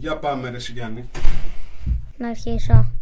Για πάμε ρε Σιγιάννη. Να αρχίσω.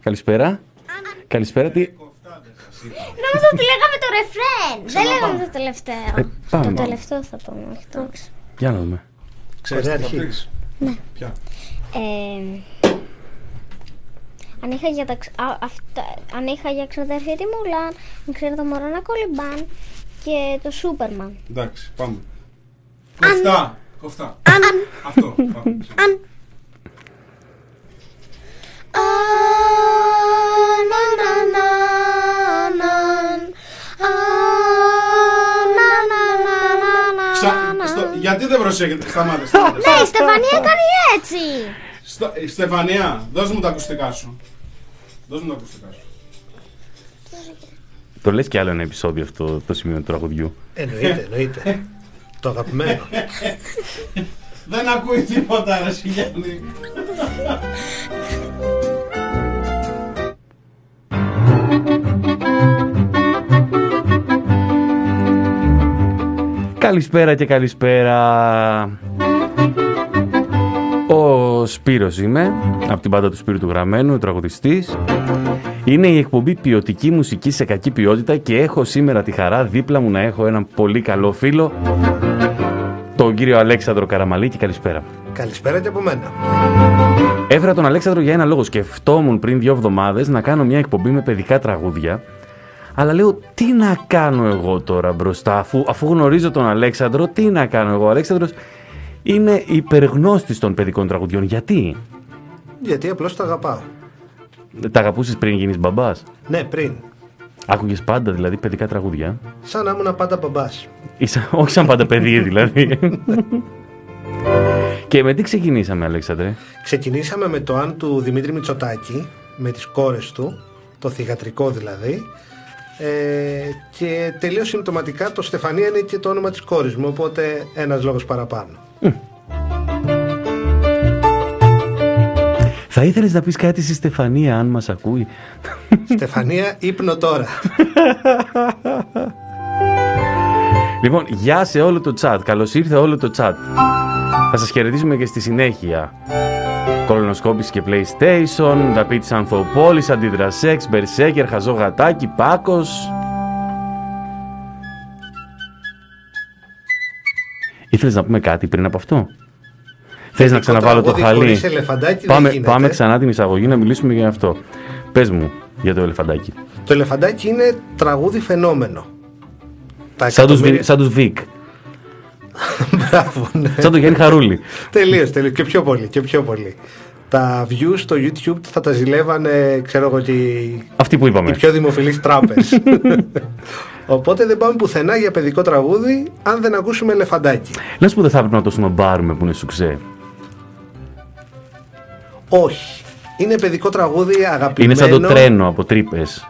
καλησπέρα. Καλησπέρα, τι. Νόμιζα ότι λέγαμε το ρεφρέν. Δεν λέγαμε το τελευταίο. Ε, το τελευταίο θα πούμε, όχι το Για να δούμε. Ξέρετε, τι. Ναι. Ποια; Αν είχα για, τα, αν είχα για Μουλάν, ξέρω το μωρό να και το Σούπερμαν. Εντάξει, πάμε. Κοφτά, κοφτά. Αυτό, πάμε. Γιατί δεν προσέχετε, σταμάτε. Ναι, η Στεφανία κάνει έτσι. Στεφανία, δώσ' μου τα ακουστικά σου. Δώσ' μου τα ακουστικά σου. Το λες κι άλλο ένα επεισόδιο αυτό το σημείο του τραγουδιού. Εννοείται, εννοείται. το αγαπημένο. Δεν ακούει τίποτα, ρε Σιγιάννη. Καλησπέρα και καλησπέρα. Ο Σπύρος είμαι, από την πάντα του Σπύρου του Γραμμένου, ο τραγουδιστής. Είναι η εκπομπή ποιοτική μουσικής σε κακή ποιότητα και έχω σήμερα τη χαρά δίπλα μου να έχω έναν πολύ καλό φίλο, τον κύριο Αλέξανδρο Καραμαλίκη. Καλησπέρα. Καλησπέρα και από μένα. Έφερα τον Αλέξανδρο για ένα λόγο. Σκεφτόμουν πριν δύο εβδομάδες να κάνω μια εκπομπή με παιδικά τραγούδια. Αλλά λέω, τι να κάνω εγώ τώρα μπροστά, αφού, αφού γνωρίζω τον Αλέξανδρο, τι να κάνω εγώ. Ο Αλέξανδρος είναι υπεργνώστης των παιδικών τραγουδιών. Γιατί; Γιατί απλώς το αγαπάω. Τα αγαπούσες πριν γίνεις μπαμπάς; Ναι, πριν. Άκουγες πάντα δηλαδή παιδικά τραγούδια; Σαν να ήμουν πάντα μπαμπάς. Είσαι, όχι σαν πάντα παιδί δηλαδή. Και με τι ξεκινήσαμε Αλέξανδρε; Ξεκινήσαμε με το αν του Δημήτρη Μητσοτάκη, με τις κόρες του, το θηγατρικό δηλαδή. Ε, και τελείως συμπτωματικά το Στεφανία είναι και το όνομα της κόρης μου, οπότε ένας λόγος παραπάνω. Θα ήθελες να πεις κάτι στη Στεφανία αν μας ακούει; Στεφανία, ύπνο τώρα. Λοιπόν, γεια σε όλο το chat. Καλώς ήρθε όλο το chat. Θα σας χαιρετήσουμε και στη συνέχεια. Κολονοσκόπηση και PlayStation, Δαπίτης Ανθοπόλης, Αντιδρασέξ, Μπερσέκερ, Χαζό Γατάκι, Πάκος. Ήθελες να πούμε κάτι πριν από αυτό; Θες να Παιδικό ξαναβάλω το τραγούδι χαλί; χωρίς ελεφαντάκι δεν Πάμε, γίνεται. πάμε ξανά την εισαγωγή να μιλήσουμε για αυτό. Πες μου για το ελεφαντάκι. το ελεφαντάκι είναι τραγούδι φαινόμενο. Τα Σαν τους, εκατομμύρια- Βι- σαν τους Βικ. Μπράβο, ναι. Σαν τον Γιάννη Χαρούλη. Τελείως, τελείως. Και πιο πολύ, και πιο πολύ. Τα views στο YouTube θα τα ζηλεύανε, ξέρω εγώ, και οι, Αυτή που είπαμε. οι πιο δημοφιλείς τράπες. Οπότε δεν πάμε πουθενά για παιδικό τραγούδι αν δεν ακούσουμε ελεφαντάκι. Λες που δεν θα έπρεπε να το σνομπάρουμε που είναι σουξέ. Όχι. Είναι παιδικό τραγούδι Είναι αγαπημένο. σαν το τρένο από τρύπες.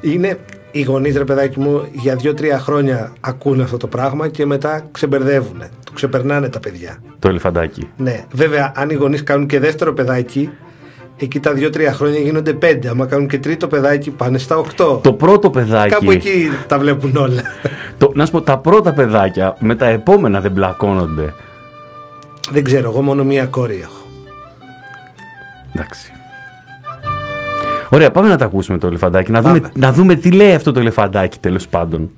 Είναι οι γονείς, ρε παιδάκι μου, για δύο-τρία χρόνια ακούνε αυτό το πράγμα και μετά ξεμπερδεύουν. Το ξεπερνάνε τα παιδιά. Το ελεφαντάκι. Ναι, βέβαια, αν οι γονείς κάνουν και δεύτερο παιδάκι, εκεί τα δύο-τρία χρόνια γίνονται πέντε. Άμα κάνουν και τρίτο παιδάκι, πάνε στα οκτώ. Το πρώτο παιδάκι. Κάπου εκεί τα βλέπουν όλα. Το, να σου πω, τα πρώτα παιδάκια με τα επόμενα δεν μπλακώνονται. Δεν ξέρω, εγώ μόνο μία κόρη έχω. Εντάξει. Ωραία, πάμε να τα ακούσουμε το ελεφαντάκι. Να Πάμε. δούμε, να δούμε τι λέει αυτό το ελεφαντάκι τέλος πάντων.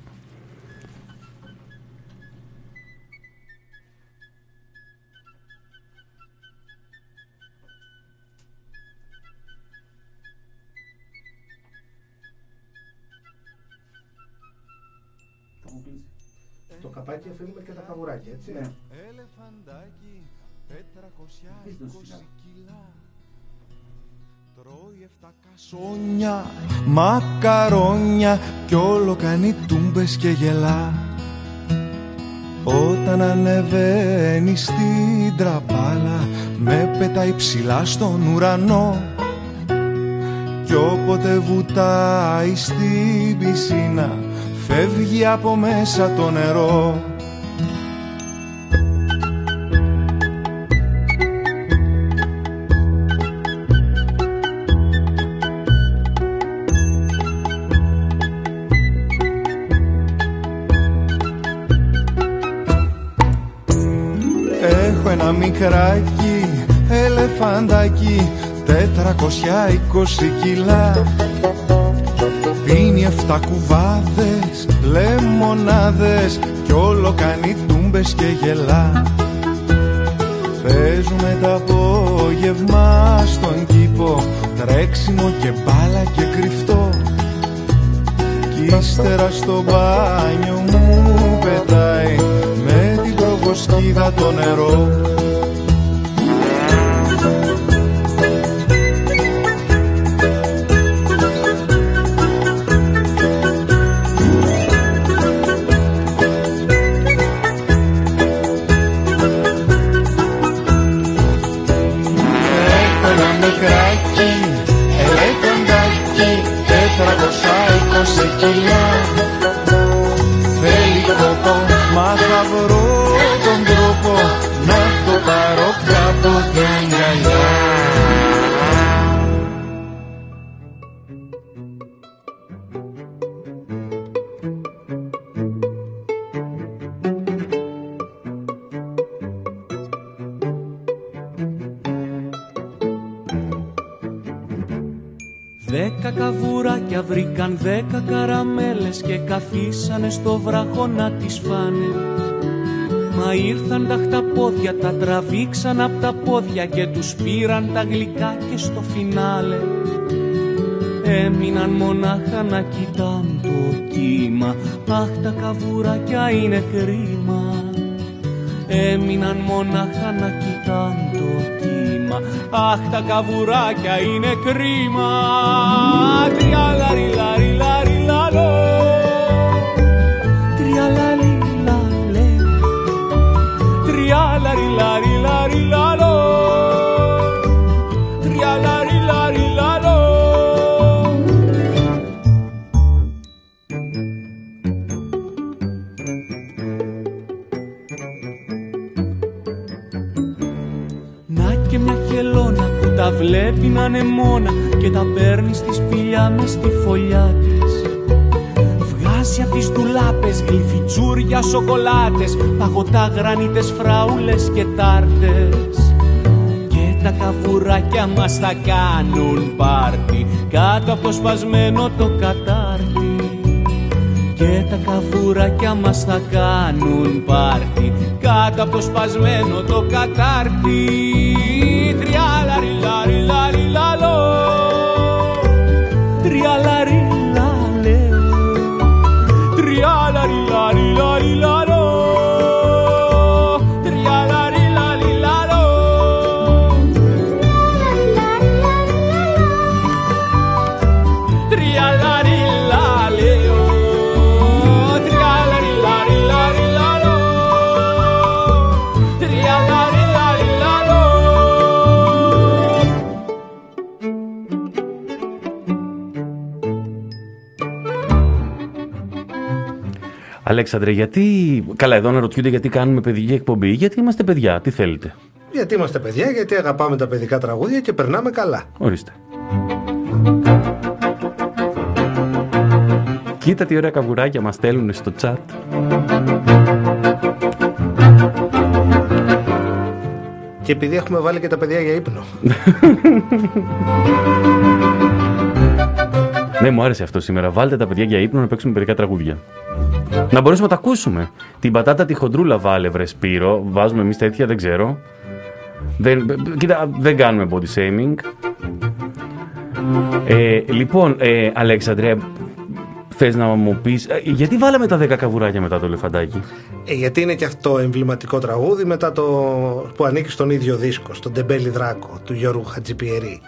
7 κασόνια, μακαρόνια Κι όλο κάνει τούμπες και γελά. Όταν ανεβαίνει στην τραπάλα Με πετάει ψηλά στον ουρανό. Κι όποτε βουτάει στην πισίνα Φεύγει από μέσα το νερό ένα μικράκι ελεφαντάκι 420 κιλά. Πίνει εφτά κουβάδες, λεμονάδες Κι όλο κάνει τούμπες και γελά. Παίζουμε τα απόγευμα στον κήπο Τρέξιμο και μπάλα και κρυφτό. Κι ύστερα στο μπάνιο μου πετάει Με στίδα το νερό είκοσι κιλά. Καθίσανε στο βράχο να τις φάνε. Μα ήρθαν τα χταπόδια, τα τραβήξαν απ' τα πόδια και τους πήραν τα γλυκά και στο φινάλε. Έμειναν μονάχα να κοιτάν το κύμα, αχ τα καβουράκια είναι κρίμα. Έμειναν μονάχα να κοιτάν το κύμα Αχ τα καβουράκια είναι κρίμα Τριάλαρι στη σπηλιά μες στη φωλιά της. Βγάζει απ' τις ντουλάπες γλυφιτσούρια σοκολάτες, παγωτά γρανίτες φραούλες και τάρτες. Και τα καβουράκια μας θα κάνουν πάρτι κάτω από το σπασμένο το κατάρτι. Και τα καβουράκια μας θα κάνουν πάρτι Κάτω από το σπασμένο το κατάρτι Αλέξανδρε, γιατί. Καλά, εδώ να ρωτιούνται γιατί κάνουμε παιδική εκπομπή. Γιατί είμαστε παιδιά, τι θέλετε; Γιατί είμαστε παιδιά, γιατί αγαπάμε τα παιδικά τραγούδια και περνάμε καλά. Ορίστε. Κοίτα τι ωραία καβουράκια μας στέλνουν στο chat. Και επειδή έχουμε βάλει και τα παιδιά για ύπνο. Ναι, μου άρεσε αυτό σήμερα. Βάλτε τα παιδιά για ύπνο να παίξουμε παιδικά τραγούδια. Να μπορέσουμε να τα ακούσουμε. Την πατάτα τη χοντρούλα βάλε, βρε Σπύρο. Βάζουμε εμείς τέτοια, δεν ξέρω. Δεν, κοίτα, δεν κάνουμε body shaming. Ε, λοιπόν, ε, Αλέξανδρε, θες να μου πεις... ε, γιατί βάλαμε τα 10 καβουράκια μετά το ελεφαντάκι; Ε, γιατί είναι και αυτό εμβληματικό τραγούδι μετά το που ανήκει στον ίδιο δίσκο, στον Τεμπέλη Δράκο του Γιώργου Χατζιπιερή.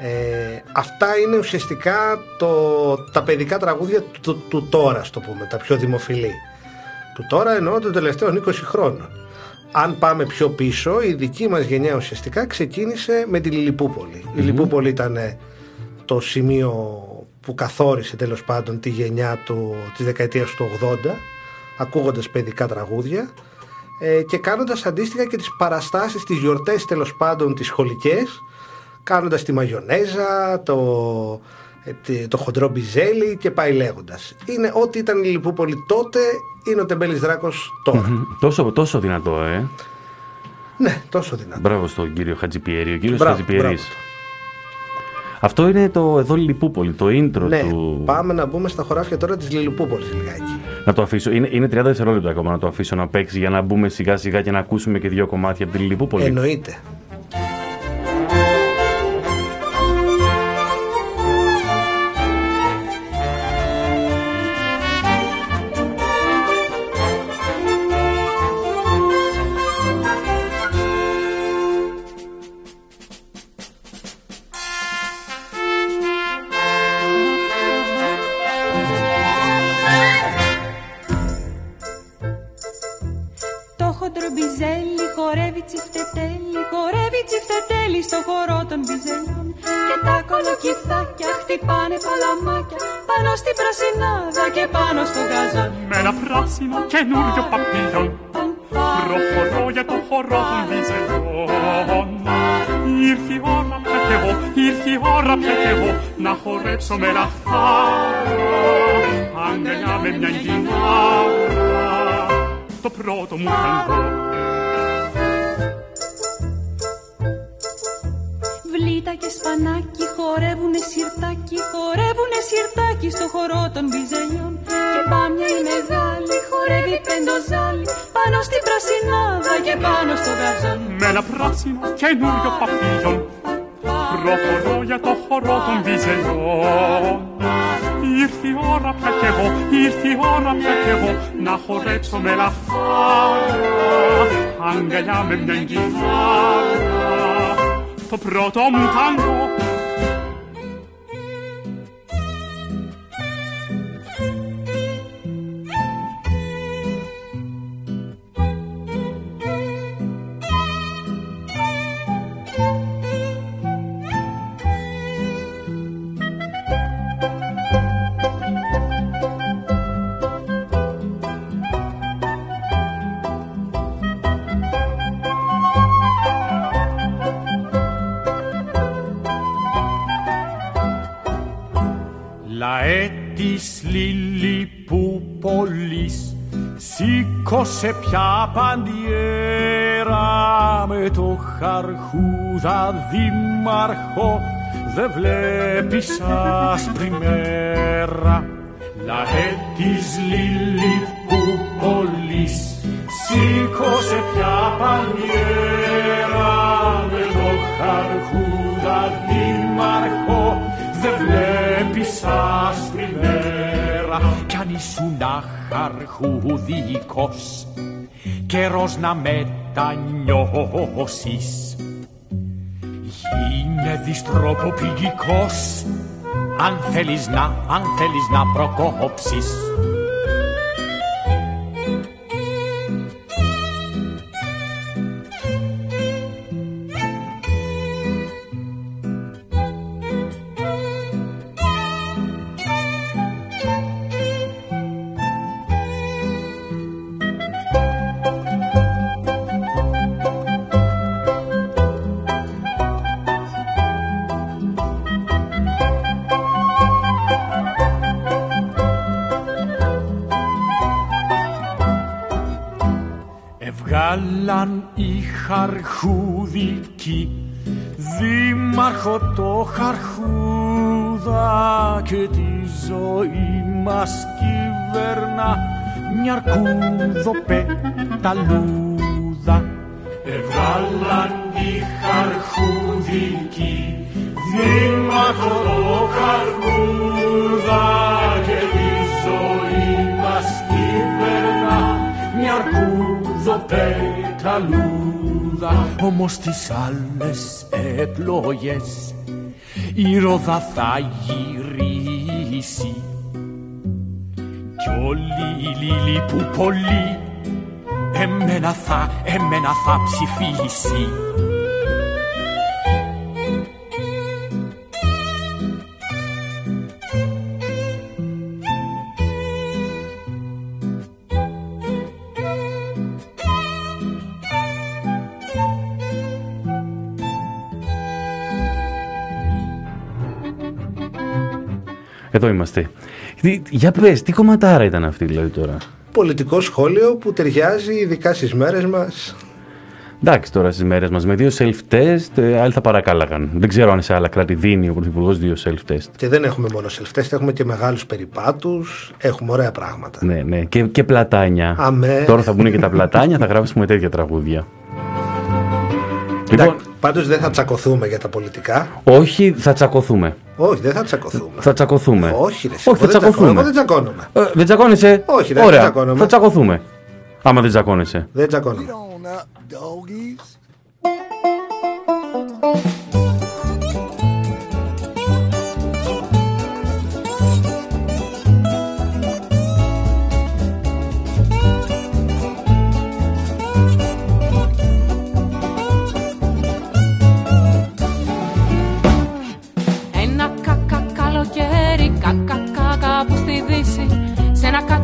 Ε, αυτά είναι ουσιαστικά το, τα παιδικά τραγούδια του, του, του τώρα, στο πούμε, τα πιο δημοφιλή. Του τώρα εννοώ των τελευταίων 20 χρόνων. Αν πάμε πιο πίσω, η δική μας γενιά ουσιαστικά ξεκίνησε με τη λιλιπουπολη Η Λιλιπούπολη ήταν ε, το σημείο που καθόρισε τέλος πάντων τη γενιά του, της δεκαετίας του 80 ακούγοντας παιδικά τραγούδια ε, και κάνοντας αντίστοιχα και τις παραστάσεις, τις γιορτές τέλος πάντων τις σχολικές κάνοντας τη μαγιονέζα, το, ε, τι- το χοντρό μπιζέλι και πάει λέγοντας. Είναι ό,τι ήταν η Λιλιπούπολη τότε, είναι ο Τεμπέλης Δράκος τώρα. τόσο, τόσο δυνατό, ε. Ναι, τόσο δυνατό. Μπράβο στον κύριο Χατζιπιέρη. Ο κύριος Μπράβο, Χατζιπιέρης. μπράβο. Αυτό είναι το εδώ Λιπούπολη, το intro Ναι, του. πάμε να μπούμε στα χωράφια τώρα της Λιλιπούπολης λιγάκι. Να το αφήσω. Είναι, είναι 30 δευτερόλεπτα ακόμα να το αφήσω να παίξει για να μπούμε σιγά σιγά και να ακούσουμε και δύο κομμάτια από τη Λιπούπολη. Εννοείται. Αγκαλιά με μια κιθάρα πια παντιέρα με το χαρχούδα δήμαρχο δε βλέπεις άσπρη μέρα. Λαέ της Λιλιπούπολης σήκωσε πια παντιέρα με το χαρχούδα δήμαρχο δε βλέπεις άσπρη μέρα κι αν ήσουν αχαρχουδικός καιρός να μετανιώσεις. Γίνε διστροποπηγικός αν θέλεις να, αν θέλεις να προκόψεις χαρχούδικοι δήμαρχο το χαρχούδα και τη ζωή μας κυβερνά μια αρκούδο πεταλούδα. Έβγαλαν οι χαρχούδικοι δήμαρχο το χαρχούδα και τη ζωή μας κυβερνά μια αρκούδο πεταλούδα όμως τις άλλες επλογές η ρόδα θα γυρίσει. Κι όλοι οι λίλοι που πολύ εμένα θα, εμένα θα ψηφίσει Εδώ είμαστε. Τι- Για πες, τι κομματάρα ήταν αυτή δηλαδή τώρα; Πολιτικό σχόλιο που ταιριάζει ειδικά στις μέρες μας. Εντάξει τώρα στις μέρες μας με δύο self-test, ε, άλλοι θα παρακάλαγαν. Δεν ξέρω αν σε άλλα κράτη δίνει ο Πρωθυπουργός δύο self-test. Και δεν έχουμε μόνο self-test, έχουμε και μεγάλους περιπάτους. Έχουμε ωραία πράγματα. Ναι, ναι. Και, και πλατάνια. Αμέ. Τώρα θα μπουν και τα πλατάνια, θα γράψουμε τέτοια τραγούδια. Λοιπόν, Πάντως δεν θα τσακωθούμε για τα πολιτικά. όχι, θα τσακωθούμε. Όχι, δεν θα τσακωθούμε. Θα τσακωθούμε. Όχι, ρε, όχι εγώ θα δεν τσακώνομαι. τσακωθούμε. Εγώ δεν τσακώνομαι. Ε, δεν τσακώνεσαι; Όχι, ρε, δεν Ωραία. τσακώνομαι. Θα τσακωθούμε. Άμα δεν τσακώνεσαι. Δεν τσακώνομαι. and I got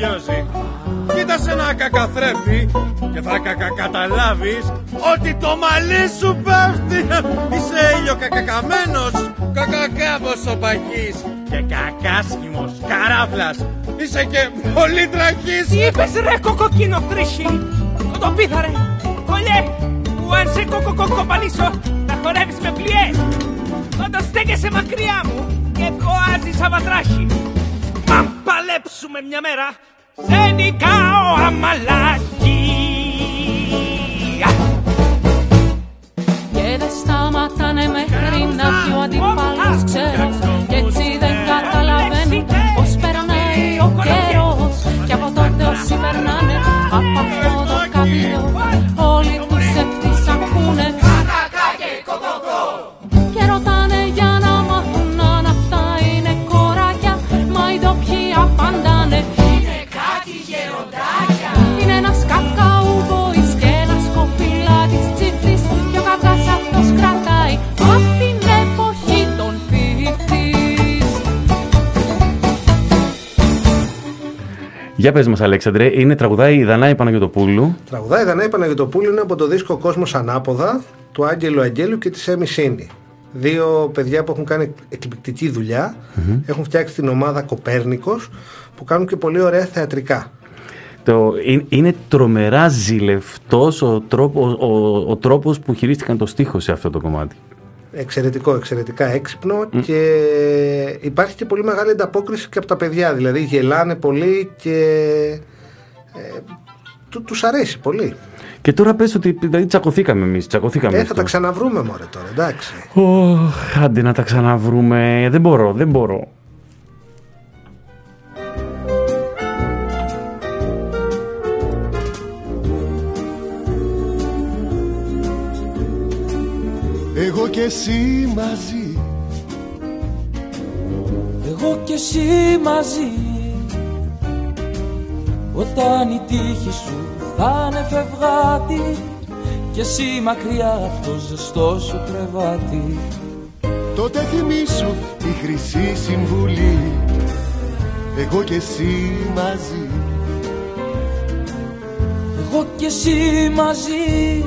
ρε καραγκιόζη Κοίτασε να κακαθρέφει Και θα κακακαταλάβεις Ότι το μαλλί σου πέφτει. Είσαι ήλιο κακακαμένος Κακακάβος ο παγής Και κακάσχημος καράβλας. Είσαι και πολύ τραχής. Τι είπες ρε κοκοκίνο κρίσι Το πίθαρε Κολλιέ Που αν σε κοκοκοκοπανίσω Θα χορεύεις με πλιέ Όταν στέκεσαι μακριά μου Και κοάζεις αβατράχη Μα παλέψουμε μια μέρα Σε νικάω αμαλάκι Και δεν σταματάνε μέχρι να βγει ο αντιπάλος ξέρος Κι έτσι δεν καταλαβαίνουν πως περνάει ο καιρός. Κι από τότε όσοι περνάνε από αυτό το καμπιό Για πες μας Αλέξανδρε, είναι τραγουδάει η Δανάη Παναγιωτοπούλου. Τραγουδάει Δανάη Παναγιωτοπούλου είναι από το δίσκο Κόσμος Ανάποδα του Άγγελου Αγγέλου και της Έμις Σίνη. Δύο παιδιά που έχουν κάνει εκπληκτική δουλειά. Έχουν φτιάξει την ομάδα Κοπέρνικος που κάνουν και πολύ ωραία θεατρικά. Το, είναι, είναι τρομερά ζηλευτός ο, τρόπος, ο, ο τρόπος που χειρίστηκαν το στίχο σε αυτό το κομμάτι. Εξαιρετικό, εξαιρετικά έξυπνο και υπάρχει και πολύ μεγάλη ανταπόκριση και από τα παιδιά. Δηλαδή γελάνε πολύ και ε, του, τους αρέσει πολύ. Και τώρα πες ότι δηλαδή, τσακωθήκαμε εμείς, τσακωθήκαμε. Ε, θα αυτό. τα ξαναβρούμε μωρέ τώρα, εντάξει. Ωχ, άντε να τα ξαναβρούμε. Δεν μπορώ, δεν μπορώ. Εγώ και εσύ μαζί. Εγώ και εσύ μαζί. Όταν η τύχη σου θα είναι φευγάτη Και εσύ μακριά από το ζεστό σου κρεβάτι. Τότε θυμήσου τη χρυσή συμβουλή. Εγώ και εσύ μαζί. Εγώ και εσύ μαζί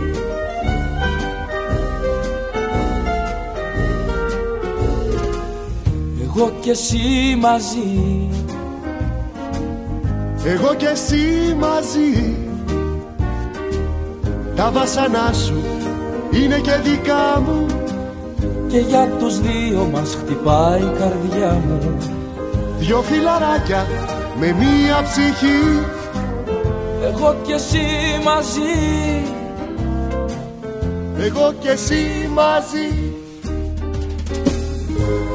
Εγώ και εσύ μαζί. Εγώ και εσύ μαζί. Τα βάσανά σου είναι και δικά μου. Και για τους δύο μας χτυπάει η καρδιά μου. Δυο φιλαράκια με μία ψυχή. Εγώ και εσύ μαζί. Εγώ και εσύ μαζί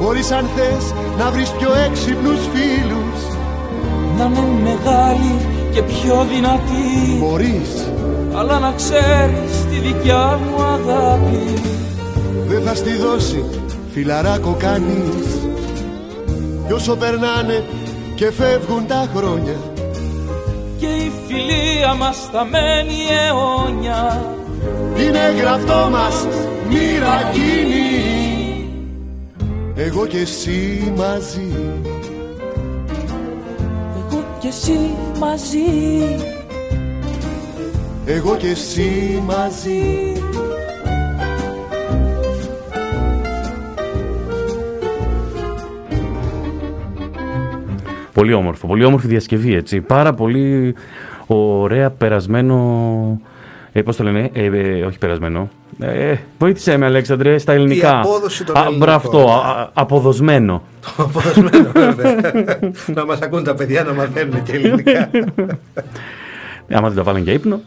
Μπορείς αν θες να βρεις πιο έξυπνους φίλους. Να είναι μεγάλη και πιο δυνατή Μπορείς. Αλλά να ξέρεις τη δικιά μου αγάπη. Δεν θα στη δώσει φιλαράκο κανείς. Κι όσο περνάνε και φεύγουν τα χρόνια Και η φιλία μας θα μένει αιώνια. Είναι γραφτό μας μοίρα κοινή Εγώ και εσύ μαζί Εγώ και εσύ μαζί Εγώ και εσύ μαζί Πολύ όμορφο, πολύ όμορφη διασκευή, έτσι. Πάρα πολύ ωραία περασμένο... Ε, πώς το λένε, ε, ε, όχι περασμένο. Ε, βοήθησέ με, Αλέξανδρε, στα ελληνικά. απόδοση των Α, ελληνικών. μπράβο, αυτό, α, α, αποδοσμένο. Αποδοσμένο βέβαια. να μας ακούν τα παιδιά να μαθαίνουν και ελληνικά. Άμα δεν τα βάλουν για ύπνο.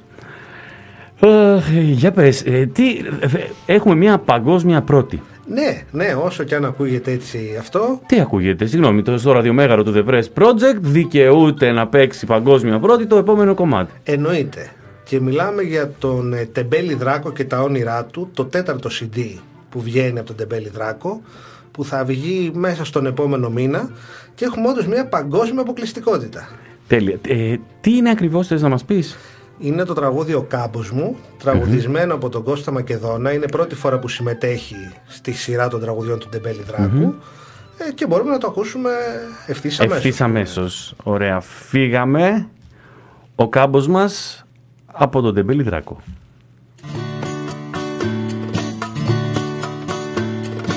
Αχ, για πες, ε, τι, ε, έχουμε μια παγκόσμια πρώτη. Ναι, ναι, όσο και αν ακούγεται έτσι αυτό, Τι ακούγεται, συγγνώμη, το στο ραδιομέγαρο του The Press Project δικαιούται να παίξει παγκόσμια πρώτη το επόμενο κομμάτι. εννοείται. Και μιλάμε για τον ε, Τεμπέλη Δράκο και τα όνειρά του, το τέταρτο CD που βγαίνει από τον Τεμπέλη Δράκο, που θα βγει μέσα στον επόμενο μήνα και έχουμε όντως μια παγκόσμια αποκλειστικότητα. Τέλεια. Ε, τι είναι ακριβώς θες να μας πεις; Είναι το τραγούδι «Ο κάμπος μου», τραγουδισμένο από τον Κώστα Μακεδόνα. Είναι πρώτη φορά που συμμετέχει στη σειρά των τραγουδιών του Ντεμπέλη Δράκου. Ε, και μπορούμε να το ακούσουμε ευθύς αμέσως. Ευθύς αμέσως. Ωραία. Φύγαμε. Ο κάμπος μας από τον Τεμπέλη Δράκο.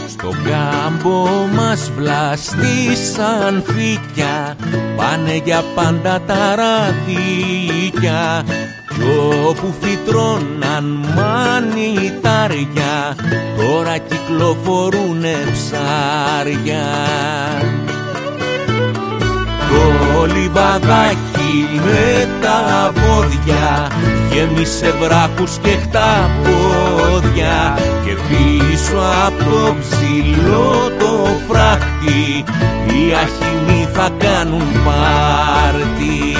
Στον κάμπο μας βλαστήσαν φύκια Πάνε για πάντα τα ραδίκια Κι όπου φυτρώναν μανιτάρια Τώρα κυκλοφορούνε ψάρια το λιβαδάκι με τα πόδια γέμισε βράχους και χταπόδια και πίσω από το ψηλό το φράχτη οι αχινοί θα κάνουν πάρτι.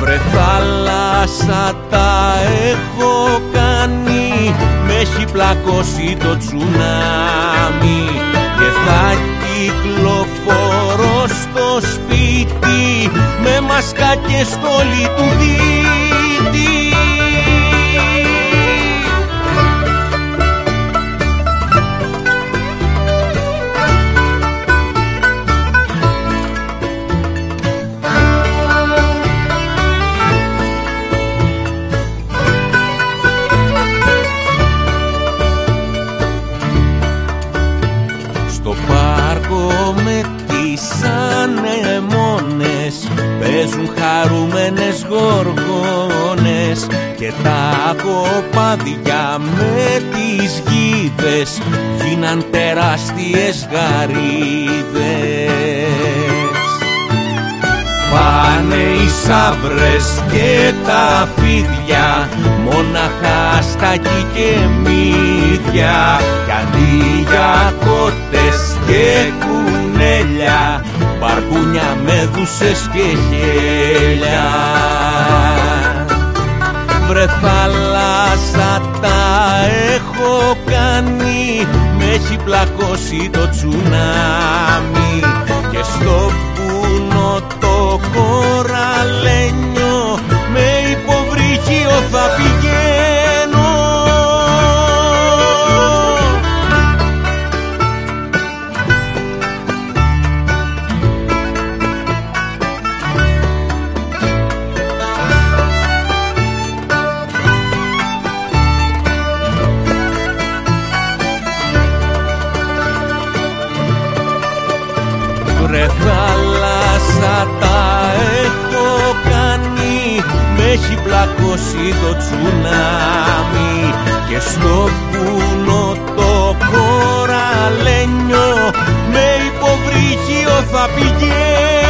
Βρε θάλασσα τα έχω κάνει Με έχει πλακώσει το τσουνάμι Και θα κυκλοφορώ στο σπίτι Με μάσκα και στόλι του δίτη χαρούμενες γοργόνες Και τα κοπάδια με τις γίδες Γίναν τεράστιες γαρίδες. Πάνε οι σαύρες και τα φίδια Μόναχα στάκι και μύδια Κι αντί για κότες και κουνέλια Μπαρκούνια με δούσες και χέλια. Βρε θάλασσα τα έχω κάνει Με έχει πλακώσει το τσουνάμι. Και στο βουνό το κοραλένιο Με υποβρύχιο θα πηγαίνω πλακώσει το τσουνάμι Και στο βουνό το κοραλένιο Με υποβρύχιο θα πηγαίνω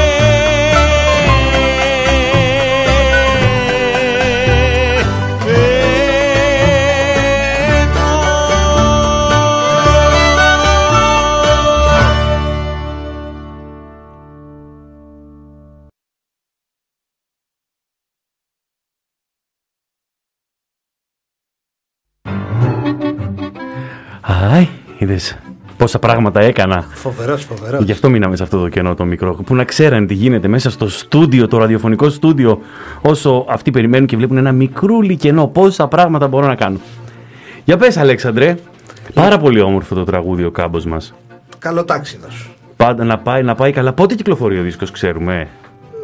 Αϊ, είδες πόσα πράγματα έκανα; Φοβερός, φοβερός. Γι' αυτό μείναμε σε αυτό το κενό το μικρό. Που να ξέραν τι γίνεται μέσα στο στούντιο, το ραδιοφωνικό στούντιο, όσο αυτοί περιμένουν και βλέπουν ένα μικρούλι κενό. Πόσα πράγματα μπορώ να κάνω. Για πες Αλέξανδρε, πάρα πολύ όμορφο το τραγούδι ο κάμπος μας. Καλοτάξιδος. Πάντα να πάει, να πάει καλά. Πότε κυκλοφορεί ο δίσκος, ξέρουμε;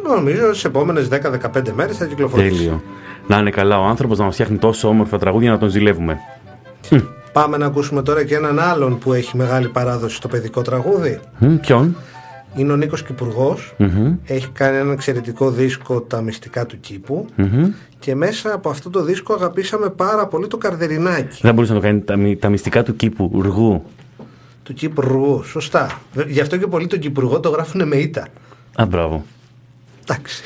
Νομίζω στις επόμενες 10-15 μέρες θα κυκλοφορήσει. Τέλειο. Να είναι καλά ο άνθρωπος να μας φτιάχνει τόσο όμορφα τραγούδια να τον ζηλεύουμε. Πάμε να ακούσουμε τώρα και έναν άλλον που έχει μεγάλη παράδοση στο παιδικό τραγούδι. Μμ, ποιον; Είναι ο Νίκος Κυπουργός. Μμμ. Έχει κάνει ένα εξαιρετικό δίσκο «Τα μυστικά του κήπου». Μμμ. Και μέσα από αυτό το δίσκο αγαπήσαμε πάρα πολύ το καρδερινάκι Δεν μπορούσε να το κάνει τα, μυ- τα μυστικά του κήπου, ουργού. του Κυπουργού. Σωστά. Βε- Γι' αυτό και πολλοί τον Κυπουργό το γράφουν με ήττα. Α, μπράβο. Εντάξει.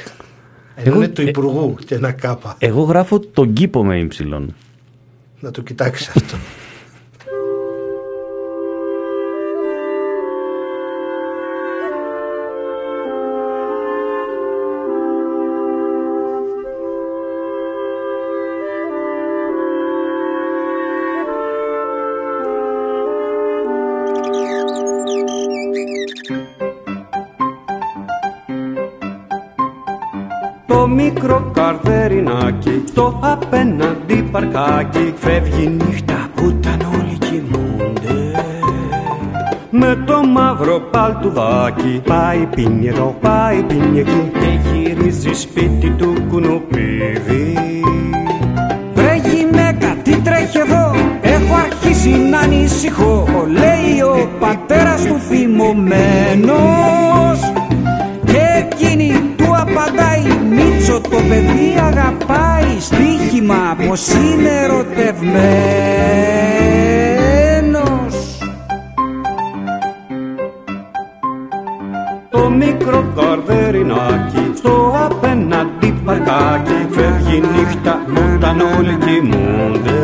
Ενώ Εγώ- είναι του Υπουργού και ένα κάπα. Εγώ γράφω τον κήπο με ύψιλον. Να το κοιτάξεις αυτό. Το μικρό καρδερινάκι στο απέναντι παρκάκι. Φεύγει νύχτα που ήταν όλοι κοιμούνται. Με το μαύρο παλτουδάκι Πάει πίνει εδώ, πάει πίνει εκεί. Και γυρίζει σπίτι του κουνουπίδι. Βρε γυναίκα, τι τρέχει εδώ; Έχω αρχίσει να ανησυχώ. Λέει ο πατέρας του θυμωμένος Μίτσο το παιδί αγαπάει Στοίχημα πως είναι ερωτευμένος. Το μικρό καρδερινάκι στο απέναντι παρκάκι Φεύγει νύχτα όταν όλοι κοιμούνται.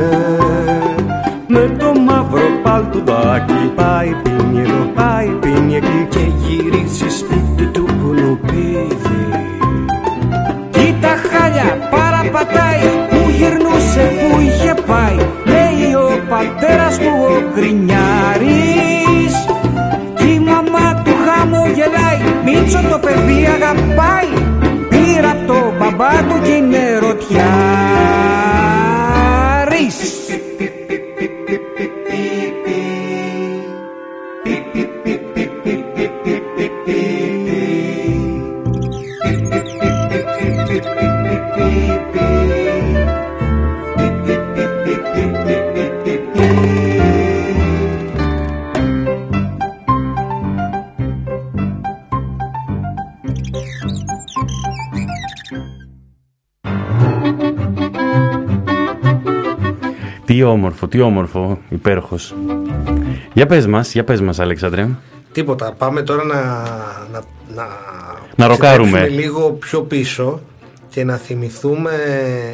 Με το μαύρο παλτουδάκι Πάει πίνει εδώ, πάει πίνει εκεί Και γυρίζει σπίτι του κουνουπίδι γυρνούσε που είχε πάει Λέει ο πατέρας του ο γκρινιάρης. Κι η μαμά του χαμογελάει Μίτσο το παιδί αγαπάει. Πήρα από το μπαμπά του και είναι ρωτιάρης όμορφο, τι όμορφο, υπέροχος. Για πες μας, για πες μας Αλέξανδρε. Τίποτα. Πάμε τώρα να, να, να, Να ροκάρουμε. ξεδέψουμε λίγο πιο πίσω και να θυμηθούμε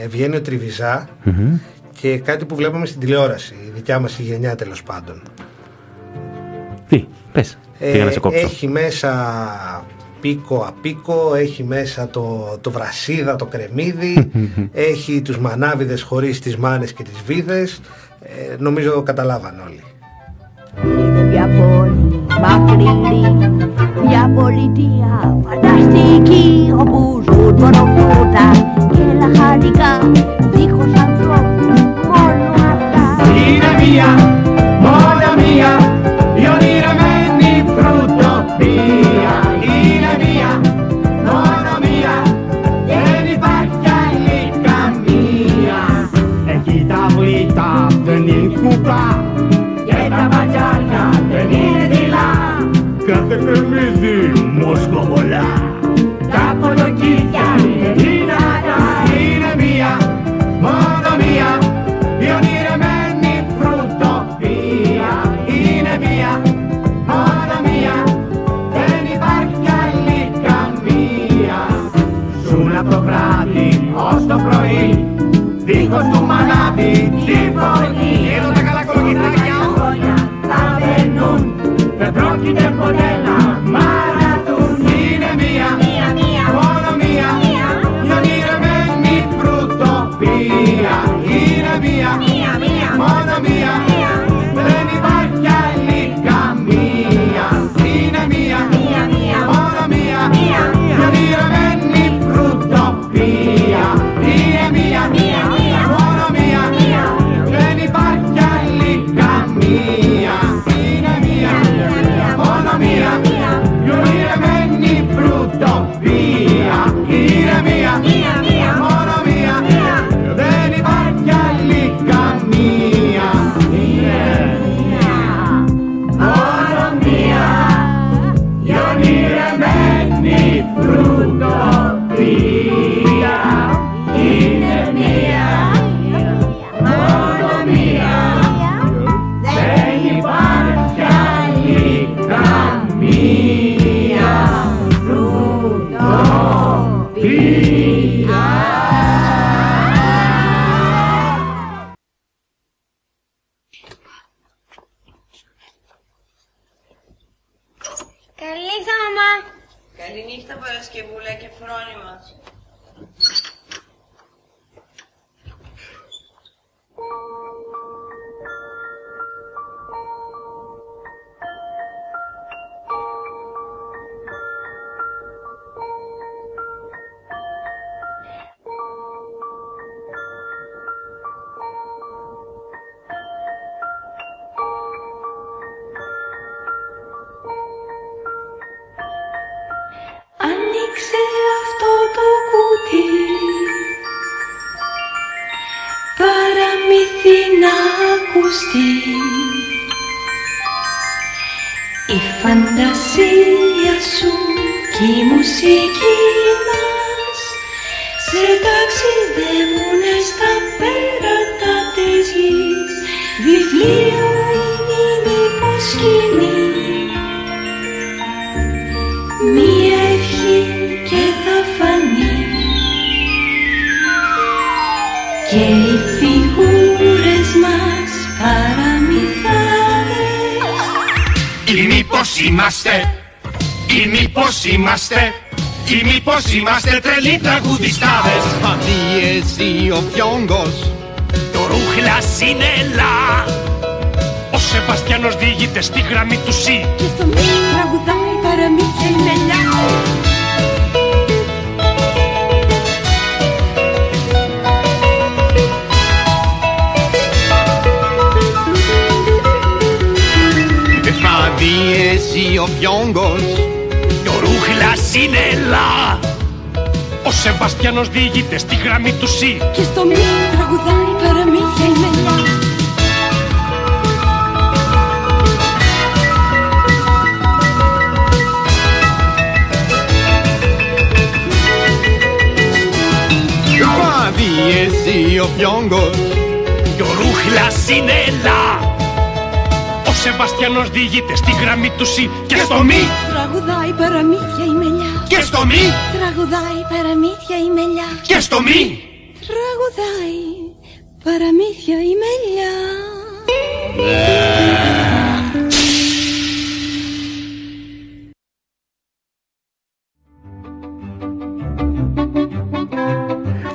Ευγένιο Τριβιζά Μμμ. και κάτι που βλέπαμε στην τηλεόραση, η δικιά μας η γενιά τέλος πάντων. Τι, πες, Ε, πήγα να σε κόψω. έχει μέσα πίκο απίκο, έχει μέσα το, το βρασίδα, το κρεμμύδι, έχει τους μανάβιδες χωρίς τις μάνες και τις βίδες. Ε, νομίζω καταλάβαν όλοι. Είναι μια πόλη μακρινή, μια πολιτεία φανταστική όπου ζουν μόνο φρούτα και λαχανικά δίχως ανθρώπους μόνο αυτά. Είναι μία, μόνο μία, Παραμύθι να ακουστεί Η φαντασία σου και η μουσική μας Σε ταξιδεύουνε στα πέρατα της γης. Βιβλίο είναι μήπως σκηνή είμαστε, ή μήπως είμαστε, ή μήπως είμαστε τρελοί τραγουδιστάδες. Αδίεση ο φιόγκος, το ρούχλας σινέλα. Ο Σεβαστιανός διηγείται στη γραμμή του ΣΥ. Και στο μη τραγουδάει παραμύθια η μελιά Αδίεση ο φιόγκος, το ρούχλα σινέλα. Ο Σεβαστιανός διηγείται στη γραμμή του ΣΥ. Και στο μη τραγουδάει παραμύθια η μελιά Αδίεση ο φιόγκος, το ρούχλας σινέλα. Ο Σεβαστιανός διηγείται στη γραμμή του ΣΥ. Και στο μη, Τραγουδάει παραμύθια η μελιά και στο μη, Τραγουδάει παραμύθια η μελιά και στο μη. Τραγουδάει παραμύθια η μελιά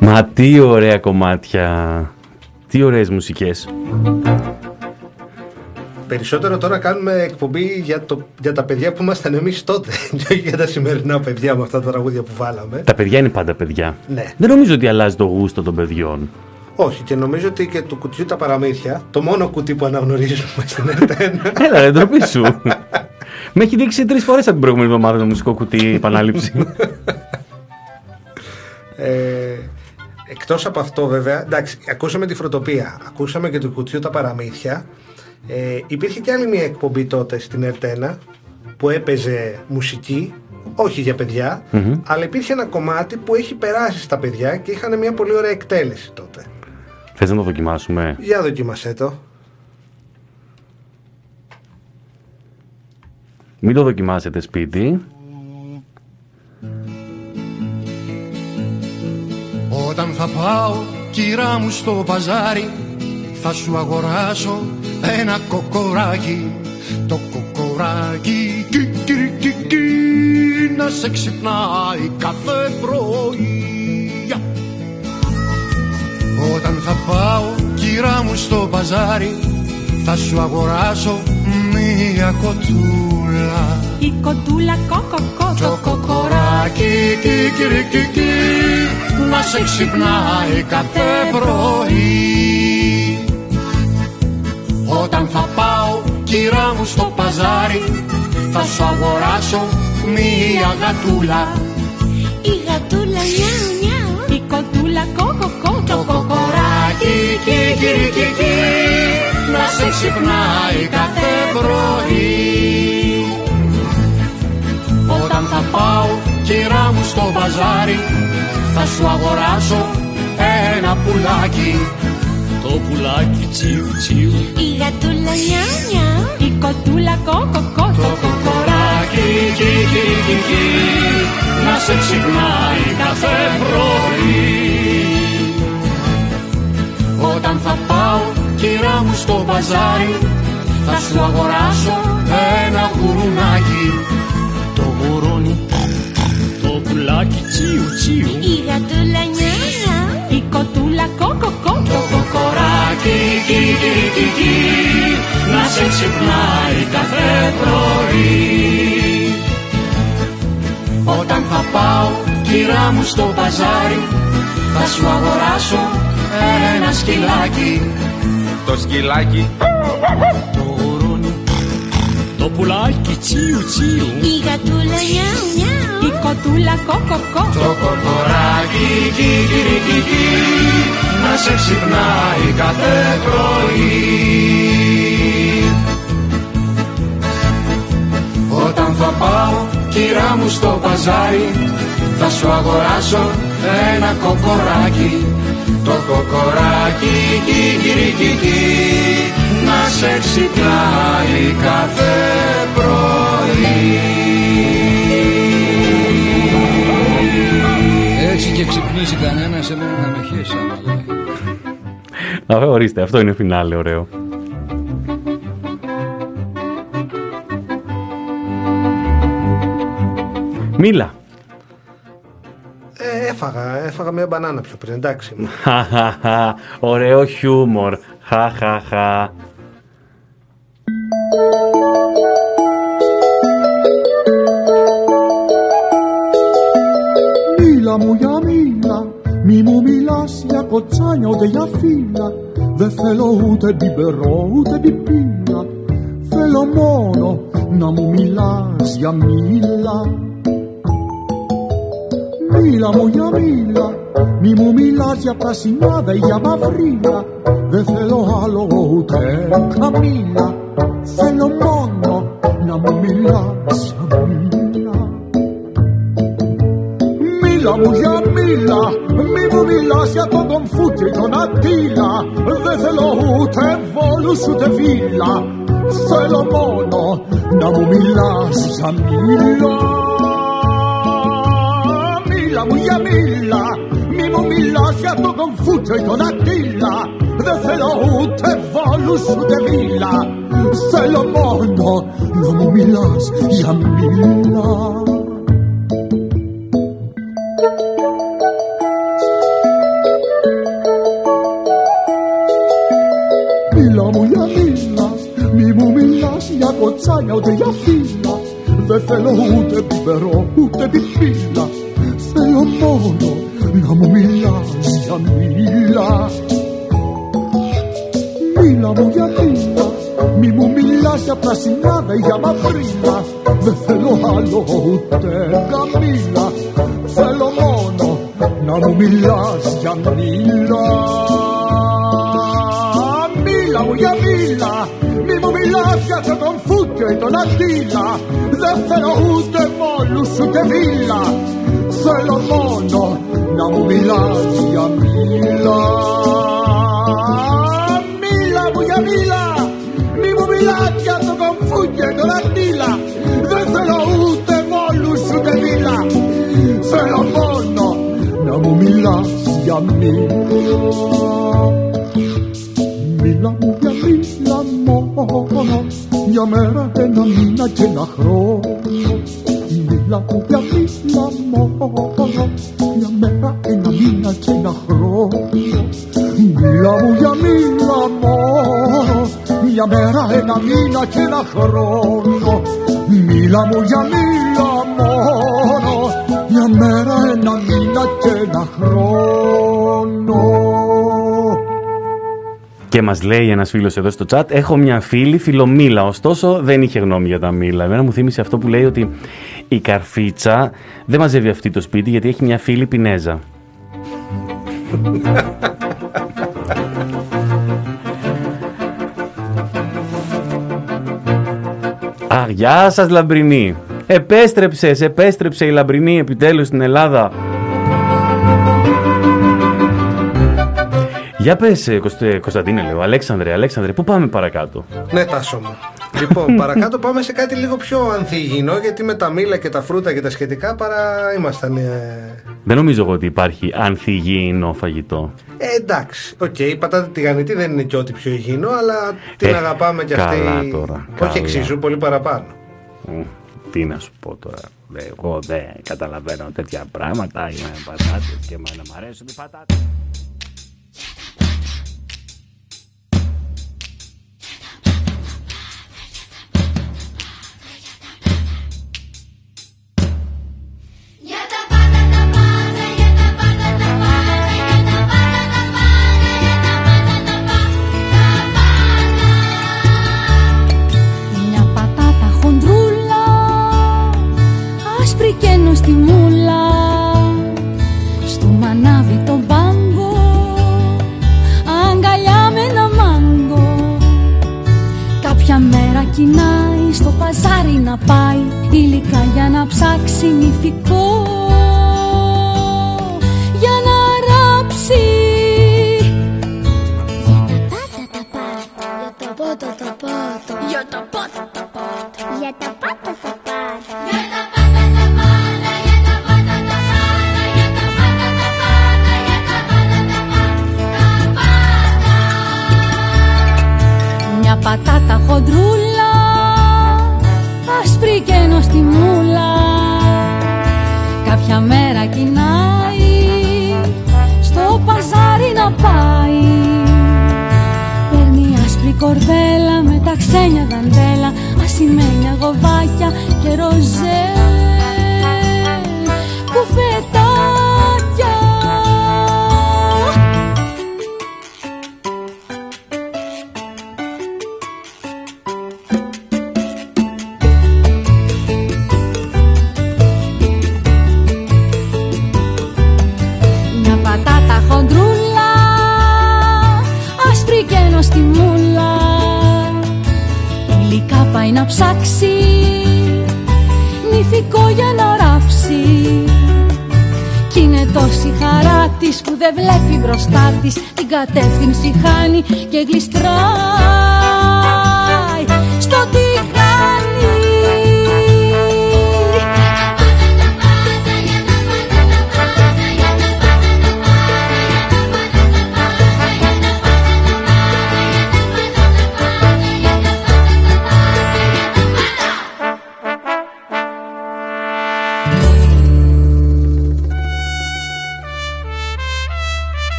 Μα τι ωραία κομμάτια. Τι ωραίες μουσικές. Περισσότερο τώρα κάνουμε εκπομπή για, το, για τα παιδιά που ήμασταν εμείς τότε. και όχι για τα σημερινά παιδιά με αυτά τα τραγούδια που βάλαμε. Τα παιδιά είναι πάντα παιδιά. Ναι. Δεν νομίζω ότι αλλάζει το γούστο των παιδιών. Όχι, και νομίζω ότι και του κουτιού τα παραμύθια, το μόνο κουτί που αναγνωρίζουμε στην ΕΡΤ1. Έλα ρε, ντροπή σου. Με έχει δείξει τρεις φορές από την προηγούμενη εβδομάδα το μουσικό κουτί επανάληψη. Ε, εκτός από αυτό βέβαια, εντάξει, ακούσαμε τη φροντοπία, ακούσαμε και του κουτιού τα παραμύθια. Ε, υπήρχε και άλλη μια εκπομπή τότε στην ΕΡΤ1 που έπαιζε μουσική, όχι για παιδιά, Μμμ. αλλά υπήρχε ένα κομμάτι που έχει περάσει στα παιδιά και είχαν μια πολύ ωραία εκτέλεση τότε. Θες να το δοκιμάσουμε; Για δοκίμασέ το. Μην το δοκιμάσετε σπίτι. Όταν θα πάω κυρά μου στο παζάρι Θα σου αγοράσω ένα κοκοράκι Το κοκοράκι κι, κι, κι, κι, Να σε ξυπνάει κάθε πρωί. Όταν θα πάω κυρά μου στο παζάρι Θα σου αγοράσω μία κοτούλα. Η κοντούλα κοκοκό το κοκοράκι κι, κι, κι, κι, να σε ξυπνάει κάθε πρωί Όταν θα πάω κυρά μου στο παζάρι θα σου αγοράσω μία γατούλα. Η γατούλα νιάου νιάου. Η κοντούλα κοκοκό το κοκοράκι κι, κι, κι, κι, να σε ξυπνάει κάθε πρωί. Όταν θα πάω κυρά μου στο μπαζάρι θα σου αγοράσω ένα πουλάκι Το πουλάκι τσιου τσιου. Η γατούλα νιάου νιάου Η κοντούλα κοκοκό το κοκοράκι κι, κι, κι, κι, να σε ξυπνάει κάθε πρωί. Όταν θα πάω κυρά μου στο μπαζάρι θα σου αγοράσω ένα γουρουνάκι. Το γουρούνι πουλάκι τσιου τσιου. Η γατούλα νιάου νιάου Η κοτούλα κόκο κόκο Το κοκοράκι κι κι κι κι Να σε ξυπνάει κάθε πρωί. Όταν θα πάω κυρά μου στο παζάρι Θα σου αγοράσω ένα σκυλάκι. Το σκυλάκι. Το γουρούνι Το πουλάκι τσιου τσιου Η γατούλα νιάου νιάου Η κοτούλα κόκο κόκο Το κοκοράκι κι κι κι κι Να σε ξυπνάει κάθε πρωί Όταν θα πάω κυρά μου στο παζάρι Θα σου αγοράσω ένα κοκοράκι Το κοκοράκι κι κι κι κι Να σε ξυπνάει κάθε πρωί Έτσι και ξυπνήσει κανένας, σε μένα να με χέσει άμα Α, ορίστε, αυτό είναι φινάλε, ωραίο. Μίλα. Ε, έφαγα, έφαγα μια μπανάνα πιο πριν, εντάξει. Χαχαχα, ωραίο χιούμορ. Χαχαχα. Μιλάς για κοτσάνια ούτε για φύλλα Δεν θέλω ούτε μπιμπερό ούτε μπιπίλα Θέλω μόνο να μου μιλάς για μίλα Μίλα μου για μίλα, μη μου μιλάς για πρασινάδα ή για μαυρίλα Δεν θέλω άλλο ούτε καμίλα Θέλω μόνο να μου μιλάς για μίλα Μίλα μου για μίλα, μη μου μιλάς για τον Κομφούτη και τον Ατήλα Δεν θέλω ούτε βόλους ούτε βίλα Θέλω μόνο να μου μιλάς για μίλα Μίλα μου για μίλα, μη μου μίλα Μίλα μου για μίλα, μη μου μιλάς για κοτσάνια ούτε για φύλλα Δεν θέλω ούτε πιπερό ούτε πιπίλα Θέλω μόνο να μου μιλάς για μίλα Μίλα μου για μίλα, μη μου μιλάς για πρασινάδα ή για μαυρίλα Δεν θέλω άλλο ούτε καμίλα Θέλω μόνο να μου μιλάς για μίλα Μίλα μου για μίλα Μη μου μιλάς για τον Κομφούτιο ή τον Αντίλα Δεν θέλω ούτε μόλους ούτε βίλα Θέλω μόνο να μου μιλάς για μίλα Μίλα μου για μίλα Μη μου μιλάς για τον Κομφούτιο ή τον μόνο Μια μέρα, ένα μήνα και ένα χρόνο. Μίλα μου για μίλα μόνο. Μια μέρα, ένα μήνα και ένα χρόνο. Μίλα μου για μίλα μόνο. Μια μέρα, ένα μήνα και ένα χρόνο. Μίλα μου για μίλα μόνο. Μια μέρα, ένα μήνα και ένα χρόνο Και μας λέει ένας φίλος εδώ στο chat: Έχω μια φίλη φιλομήλα. Ωστόσο δεν είχε γνώμη για τα μήλα. Εμένα μου θύμισε αυτό που λέει ότι η καρφίτσα δεν μαζεύει αυτή το σπίτι γιατί έχει μια φίλη πινέζα. Αχ, γεια σας Λαμπρινή. Επέστρεψες, επέστρεψε η Λαμπρινή επιτέλους στην Ελλάδα. Για πες, ε, Κωστέ- Κωνσταντίνε, λέω, Αλέξανδρε, Αλέξανδρε, πού πάμε παρακάτω; Ναι, Τάσο μου. Λοιπόν, παρακάτω πάμε σε κάτι λίγο πιο ανθυγιεινό, γιατί με τα μήλα και τα φρούτα και τα σχετικά παρά ήμασταν. Ε, Δεν νομίζω εγώ ότι υπάρχει ανθυγιεινό φαγητό. ε, εντάξει, οκ, η πατάτα τηγανιτή δεν είναι και ό,τι πιο υγιεινό, αλλά την Ε, αγαπάμε κι ... καλά αυτή. τώρα, Όχι καλά. εξίσου, πολύ παραπάνω. Τι να σου πω τώρα. Δε, Εγώ δεν καταλαβαίνω τέτοια πράγματα. Είμαι πατάτες και εμένα μου αρέσουν οι πατάτες.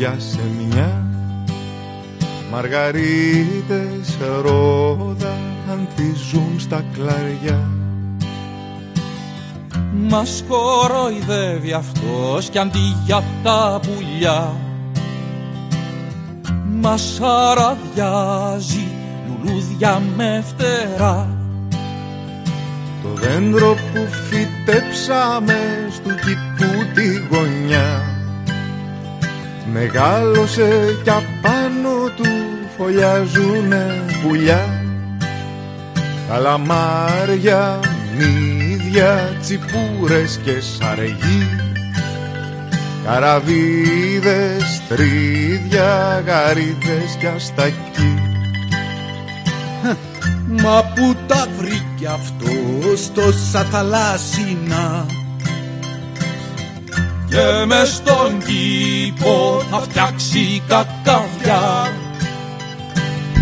Πανσέδες για σεμιά Μαργαρίτες, ρόδα, ανθίζουν στα κλαριά. Μας κοροϊδεύει αυτός κι αντί για τα πουλιά. Μας αραδιάζει λουλούδια με φτερά. Το δέντρο που φυτέψαμε στο κήπου τη γωνιά Μεγάλωσε κι απάνω του φωλιάζουνε πουλιά. Καλαμάρια, μύδια, τσιπούρες και σαργοί Καραβίδες, τρίδια, γαρίδες και αστακοί Μα που τα βρήκε αυτός τόσα θαλάσσινα Και μες στον κήπο θα φτιάξει κακαβιά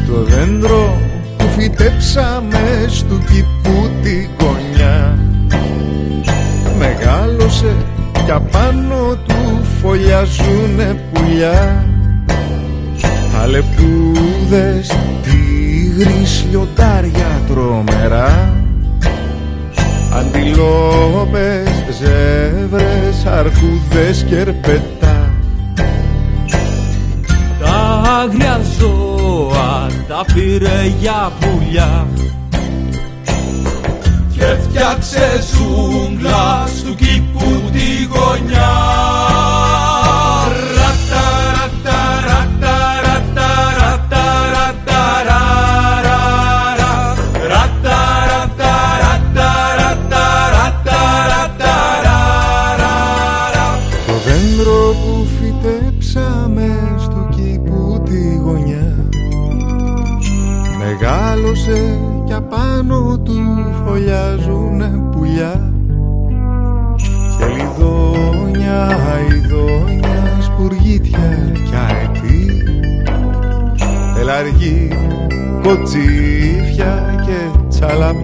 Το δέντρο που φυτέψαμε στο κήπου τη γωνιά Μεγάλωσε κι απάνω του φωλιάζουνε πουλιά. Αλεπούδες, τίγρης, λιοντάρια τρομερά Αντιλόπες, ζεύρες, αρκούδες και ερπετά. Τα άγρια ζώα τα πήρε για πουλιά. Και φτιάξε ζούγκλας στου κήπου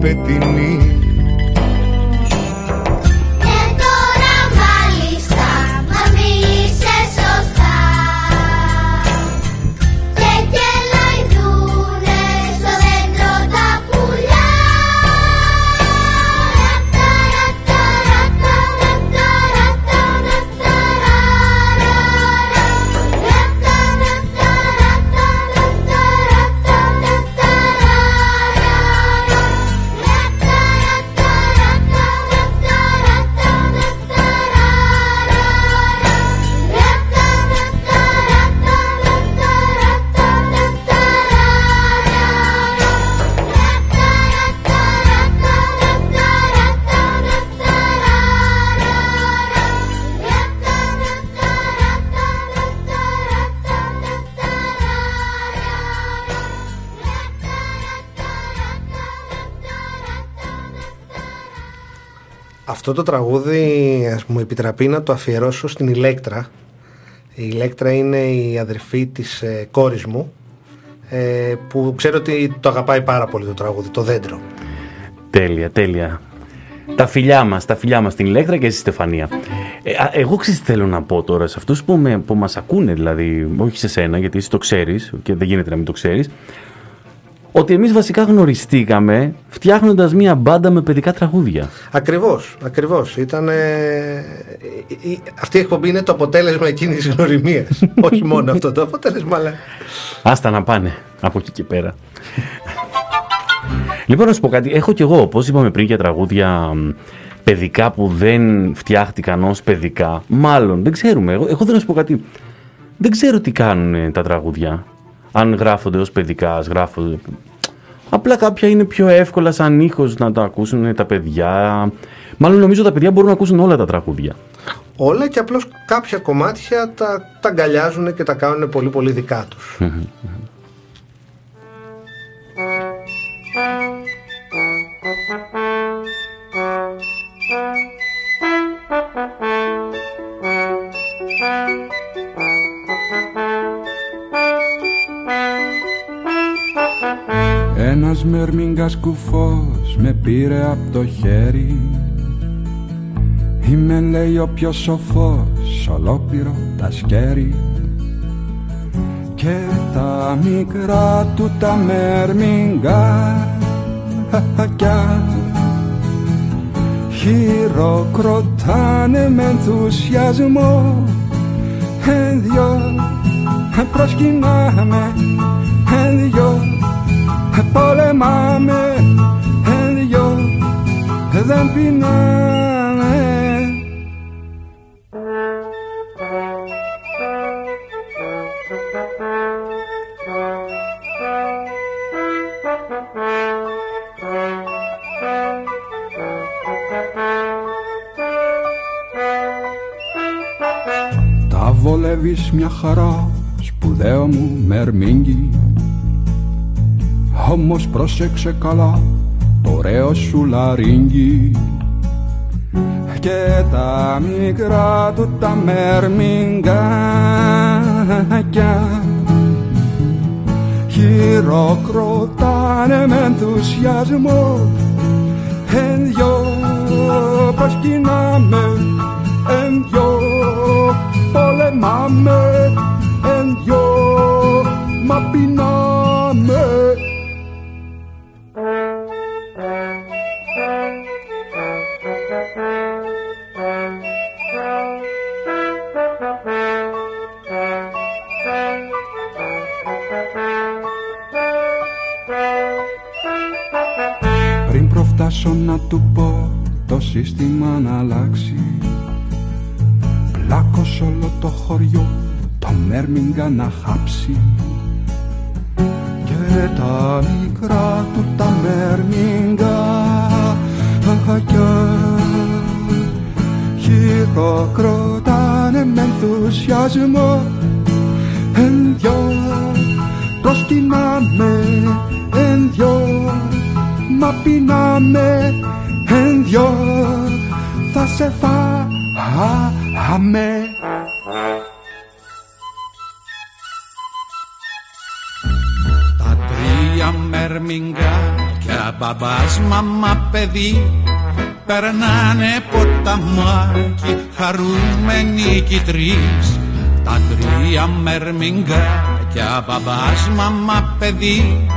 petinir το τραγούδι ας μου επιτραπεί να το αφιερώσω στην Ηλέκτρα. Η Ηλέκτρα είναι η αδερφή της ε, κόρης μου ε, που ξέρω ότι το αγαπάει πάρα πολύ το τραγούδι, το δέντρο. Τέλεια, τέλεια. Τα φιλιά μας, τα φιλιά μας στην Ηλέκτρα και στη Στεφανία. Ε, α, εγώ ξέρεις τι θέλω να πω τώρα σε αυτούς που, με, που μας ακούνε, δηλαδή, όχι σε σένα, γιατί εσύ το ξέρεις και δεν γίνεται να μην το ξέρεις, ότι εμείς βασικά γνωριστήκαμε φτιάχνοντας μία μπάντα με παιδικά τραγούδια. Ακριβώς, ακριβώς. Ήταν, ε, η- η- αυτή η εκπομπή είναι το αποτέλεσμα εκείνης της γνωριμίας. Όχι μόνο αυτό το αποτέλεσμα, αλλά... Άστα να πάνε από εκεί και πέρα. λοιπόν, να σου πω κάτι. Έχω κι εγώ, όπως είπαμε πριν για τραγούδια μ, παιδικά που δεν φτιάχτηκαν ως παιδικά. Μάλλον, δεν ξέρουμε. Εγώ, εγώ δεν να σου πω κάτι. Δεν ξέρω τι κάνουν ε, τα τραγούδια. Αν γράφονται ως παιδικά, ας γράφονται. Απλά κάποια είναι πιο εύκολα σαν ήχος να τα ακούσουν ε, τα παιδιά. Μάλλον νομίζω τα παιδιά μπορούν να ακούσουν όλα τα τραγούδια. Όλα και απλώς κάποια κομμάτια τα, τα αγκαλιάζουν και τα κάνουν πολύ πολύ δικά τους. Ένας μερμήγκας κουφός με πήρε από το χέρι. Είμαι λέει ο πιο σοφός ολόκληρο τα σκέρι. Και τα μικρά του τα μερμήγκάκια Χειροκροτάνε με ενθουσιασμό. Εν δυο προσκυνάμε Εν δυο πολεμάμε Εν δυο δεν πεινάμε. Τα βολεύεις μια χαρά σπουδαίο μου μερμήγκι Όμως πρόσεξε καλά το ωραίο σου λαρίνγκι Και τα μικρά του τα μερμήγκακια Χειροκροτάνε με ενθουσιασμό. Εν δυο προσκυνάμε Εν δυο πολεμάμε Εν δυο μα πεινάμε Πριν προφτάσω να του πω το σύστημα να αλλάξει. Πλάκος όλο το χωριό το μέρμιγκα να χάψει. Και τα μικρά του τα μέρμιγκα Χειροκροτάνε με ενθουσιασμό. Εν δυο προσκυνάμε Εν δυο Μα πεινάμε εν δυο θα σε φάμε Τα τρία μερμηγκάκια μπαμπάς μαμά παιδί Περνάνε ποταμάκι χαρούμενοι κι οι τρεις. Τα τρία μερμηγκάκια μπαμπάς μαμά παιδί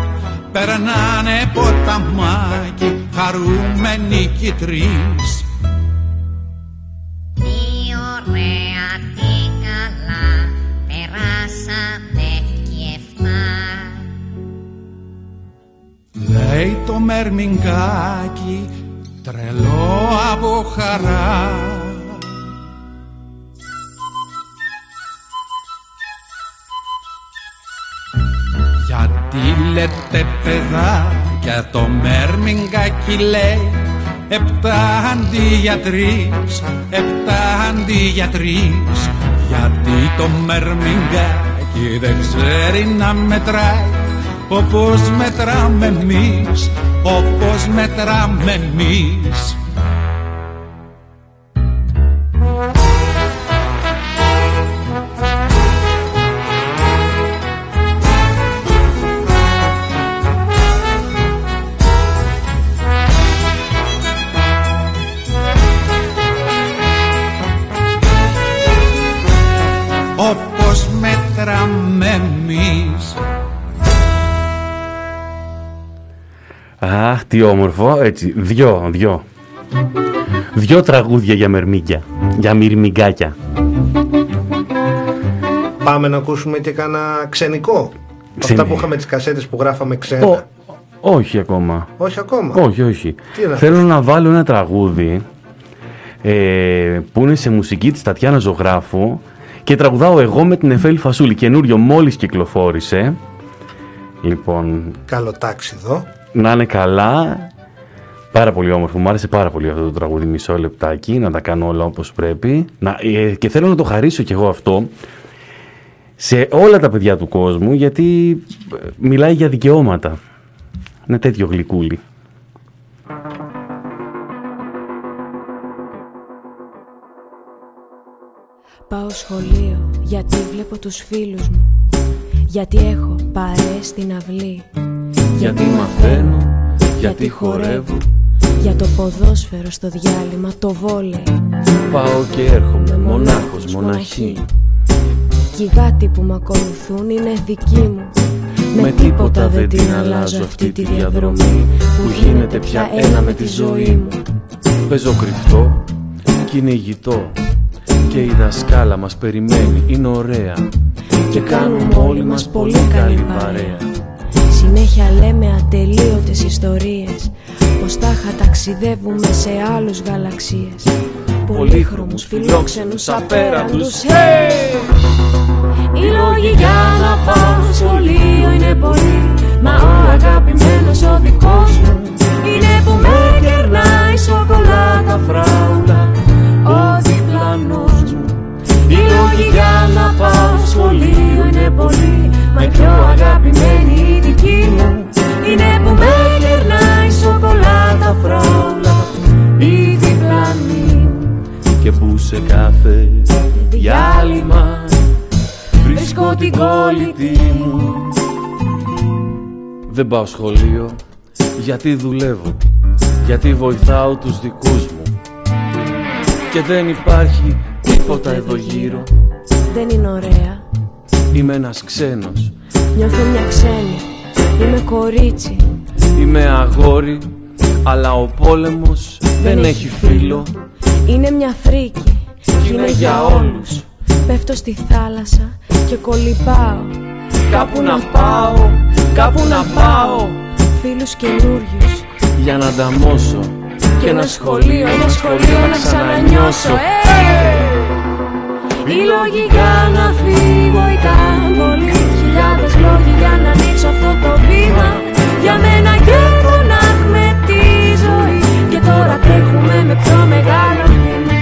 Περνάνε ποταμάκι χαρούμενοι κι οι τρεις Τι ωραία, τι καλά, περάσατε κι εφτά. Λέει το μερμηγκάκι τρελό από χαρά λέτε παιδάκια το μερμηγκάκι λέει Επτά αντί για τρεις, επτά αντί για τρεις Γιατί το μερμηγκάκι δεν ξέρει να μετράει όπως μετράμε εμείς, όπως μετράμε εμείς. Τι όμορφο. Έτσι, δυο, δυο. Δυο τραγούδια για μερμήγκια. Για μυρμηγκάκια. Πάμε να ακούσουμε και κάνα ξενικό. Ξενι- Αυτά που είχαμε τις κασέτες που γράφαμε ξένα. Ω, όχι ακόμα. Όχι ακόμα. Όχι, όχι. Τι να Θέλω να βάλω ένα τραγούδι ε, που είναι σε μουσική της Τατιάνα Ζωγράφου και τραγουδάω εγώ με την Εφέλη Φασούλη. Καινούριο μόλις κυκλοφόρησε. Λοιπόν, Καλό τάξη εδώ. Να είναι καλά. Πάρα πολύ όμορφο. Μου άρεσε πάρα πολύ αυτό το τραγούδι. Μισό λεπτάκι να τα κάνω όλα όπως πρέπει. Να, ε, και θέλω να το χαρίσω κι εγώ αυτό σε όλα τα παιδιά του κόσμου γιατί ε, μιλάει για δικαιώματα. Είναι τέτοιο γλυκούλι. Πάω σχολείο γιατί βλέπω τους φίλους μου Γιατί έχω παρέες στην αυλή Γιατί μαθαίνω, γιατί χορεύω. Για το ποδόσφαιρο στο διάλειμμα, το βόλεϊ. Πάω και έρχομαι μονάχος, μοναχή. Κι οι γάτοι που μ' ακολουθούν είναι δικοί μου. Με τίποτα δεν την αλλάζω αυτή τη διαδρομή Που γίνεται πια ένα με τη ζωή μου. Παίζω κρυφτό, κυνηγητό Και η δασκάλα μας περιμένει, είναι ωραία. Και κάνουμε όλοι μας πολύ καλή παρέα Συνέχεια λέμε ατελείωτες ιστορίες Πως τάχα ταξιδεύουμε σε άλλους γαλαξίες. Πολύχρωμους, φιλόξενους, απέραντους hey! Οι λόγοι για να πάω σχολείο είναι πολλοί Μα ο αγαπημένος ο δικός μου Είναι που με κερνάει σοκολάτα φράουλα Ο διπλανός μου. Οι λόγοι για να πάω σχολείο είναι πολλοί Μα η πιο αγαπημένη η δική μου Είναι που με κερνάει σοκολάτα φράουλα Η διπλανή μου Και που σε κάθε διάλειμμα Βρίσκω την κόλλητη μου. Δεν πάω σχολείο γιατί δουλεύω Γιατί βοηθάω τους δικούς μου. Και δεν υπάρχει τίποτα εδώ γύρω. Δεν είναι ωραία Είμαι ένας ξένος. Νιώθω μια ξένη. Είμαι κορίτσι. Είμαι αγόρι Αλλά ο πόλεμος δεν έχει φίλο. Είναι μια φρίκη. Και είναι για όλους. Πέφτω στη θάλασσα και κολυμπάω. Κάπου να πάω, κάπου να πάω. Φίλους καινούριους. Για να ανταμώσω Και ένα σχολείο, ένα σχολείο να ξανανιώσω. Ε! Οι λόγοι για να φύγω γοητά Πολλοί χιλιάδες λόγοι για να ανοίξω αυτό το βήμα Για μένα και τον με τη ζωή Και τώρα τρέχουμε με πιο μεγάλο βήμα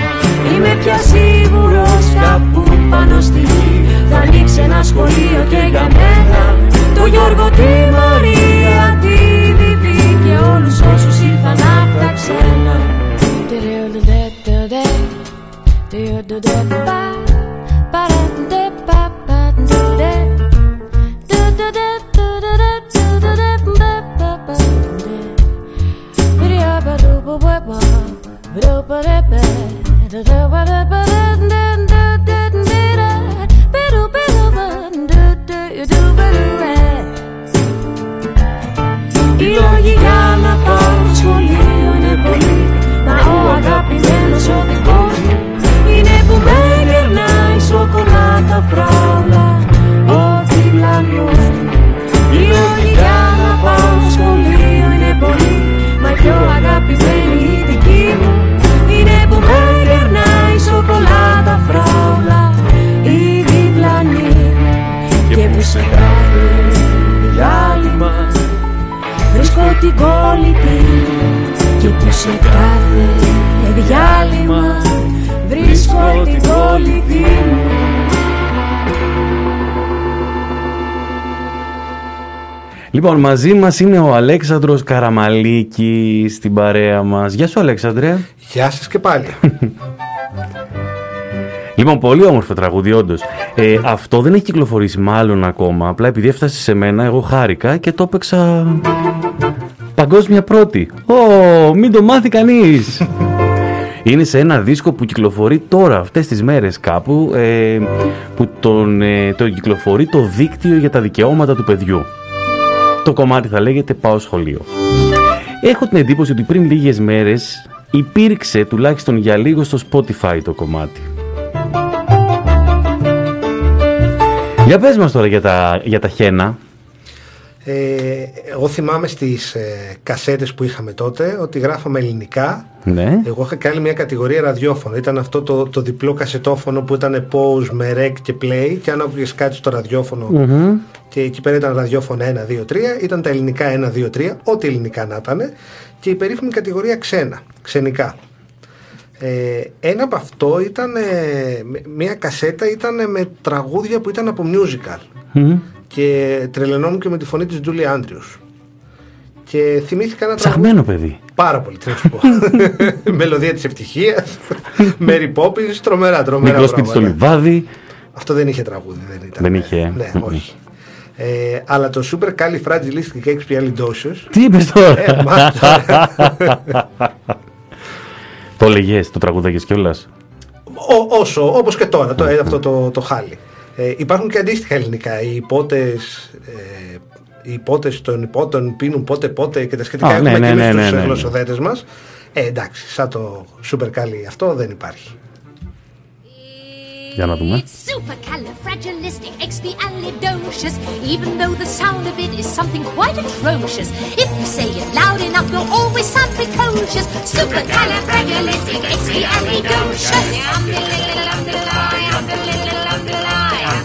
Είμαι πια σίγουρος κάπου πάνω στη γη Θα ανοίξει ένα σχολείο και για μένα Το Γιώργο τη Μαρία τη Βιβί Και όλους όσους ήρθαν απ' τα ξένα Οι λόγοι για να πάω σχολείο είναι πολλοί Μα ο αγαπημένος οδηγός μου Είναι που με γερνάει σοκολάτα φράουλα Ο διπλανός την κόλλητη και που σε κάθε διάλειμμα Βρίσκω την κόλλητη μου Λοιπόν, μαζί μας είναι ο Αλέξανδρος Καραμαλίκης στην παρέα μας. Γεια σου, Αλέξανδρε. Γεια σας και πάλι. Λοιπόν, πολύ όμορφο τραγούδι, όντως. Ε, αυτό δεν έχει κυκλοφορήσει μάλλον ακόμα. Απλά επειδή έφτασε σε μένα, εγώ χάρηκα και το έπαιξα παγκόσμια πρώτη. Ω, μην το μάθει κανείς. Είναι σε ένα δίσκο που κυκλοφορεί τώρα, αυτές τις μέρες κάπου, ε, που τον, ε, το κυκλοφορεί το δίκτυο για τα δικαιώματα του παιδιού. Το κομμάτι θα λέγεται «Πάω σχολείο». Έχω την εντύπωση ότι πριν λίγες μέρες υπήρξε τουλάχιστον για λίγο στο Spotify το κομμάτι. Για πες μας τώρα για τα, για τα χένα. Ε, εγώ θυμάμαι στις ε, κασέτες που είχαμε τότε ότι γράφαμε ελληνικά. Ναι. Εγώ είχα κάνει μια κατηγορία ραδιόφωνο. Ήταν αυτό το, το διπλό κασετόφωνο που ήταν pause με rec και play. Και αν άκουγες κάτι στο ραδιόφωνο Μμμ. και εκεί πέρα ήταν ραδιόφωνο 1, 2, 3, ήταν τα ελληνικά 1, 2, 3, ό,τι ελληνικά να ήταν. Και η περίφημη κατηγορία ξένα, ξενικά. Ε, ένα από αυτό ήταν, ε, με- μια κασέτα ήταν με τραγούδια που ήταν από musical Μμμ. Και τρελαινόμουν και με τη φωνή της Julie Andrews. Και θυμήθηκα ένα τραγούδι. Ψαχμένο παιδί. Πάρα πολύ, τι να σου πω. Μελωδία της ευτυχίας, Mary Poppins, τρομερά, τρομερά. Μικρό σπίτι στο πράγματα. λιβάδι. Αυτό δεν είχε τραγούδι, δεν ήταν. Δεν είχε. ε. Ναι, όχι. Ε, αλλά το Super Califragilisticexpialidocious Τι είπες τώρα; Ε, μάλιστα. το έλεγες, το τραγουδάγες κιόλας; Ό- όσο, όπως και τώρα, το, ε, αυτό το, το χάλι. Ε, υπάρχουν και αντίστοιχα ελληνικά. Οι υπότες, ε, οι υπότες των υπότων πίνουν πότε πότε και τα σχετικά Α, έχουμε ναι, και ναι, εμείς ναι, στους ναι, ναι, ναι. γλωσσοδέτες μας. Ε, εντάξει, σαν το Super Cali αυτό δεν υπάρχει. Για να δούμε.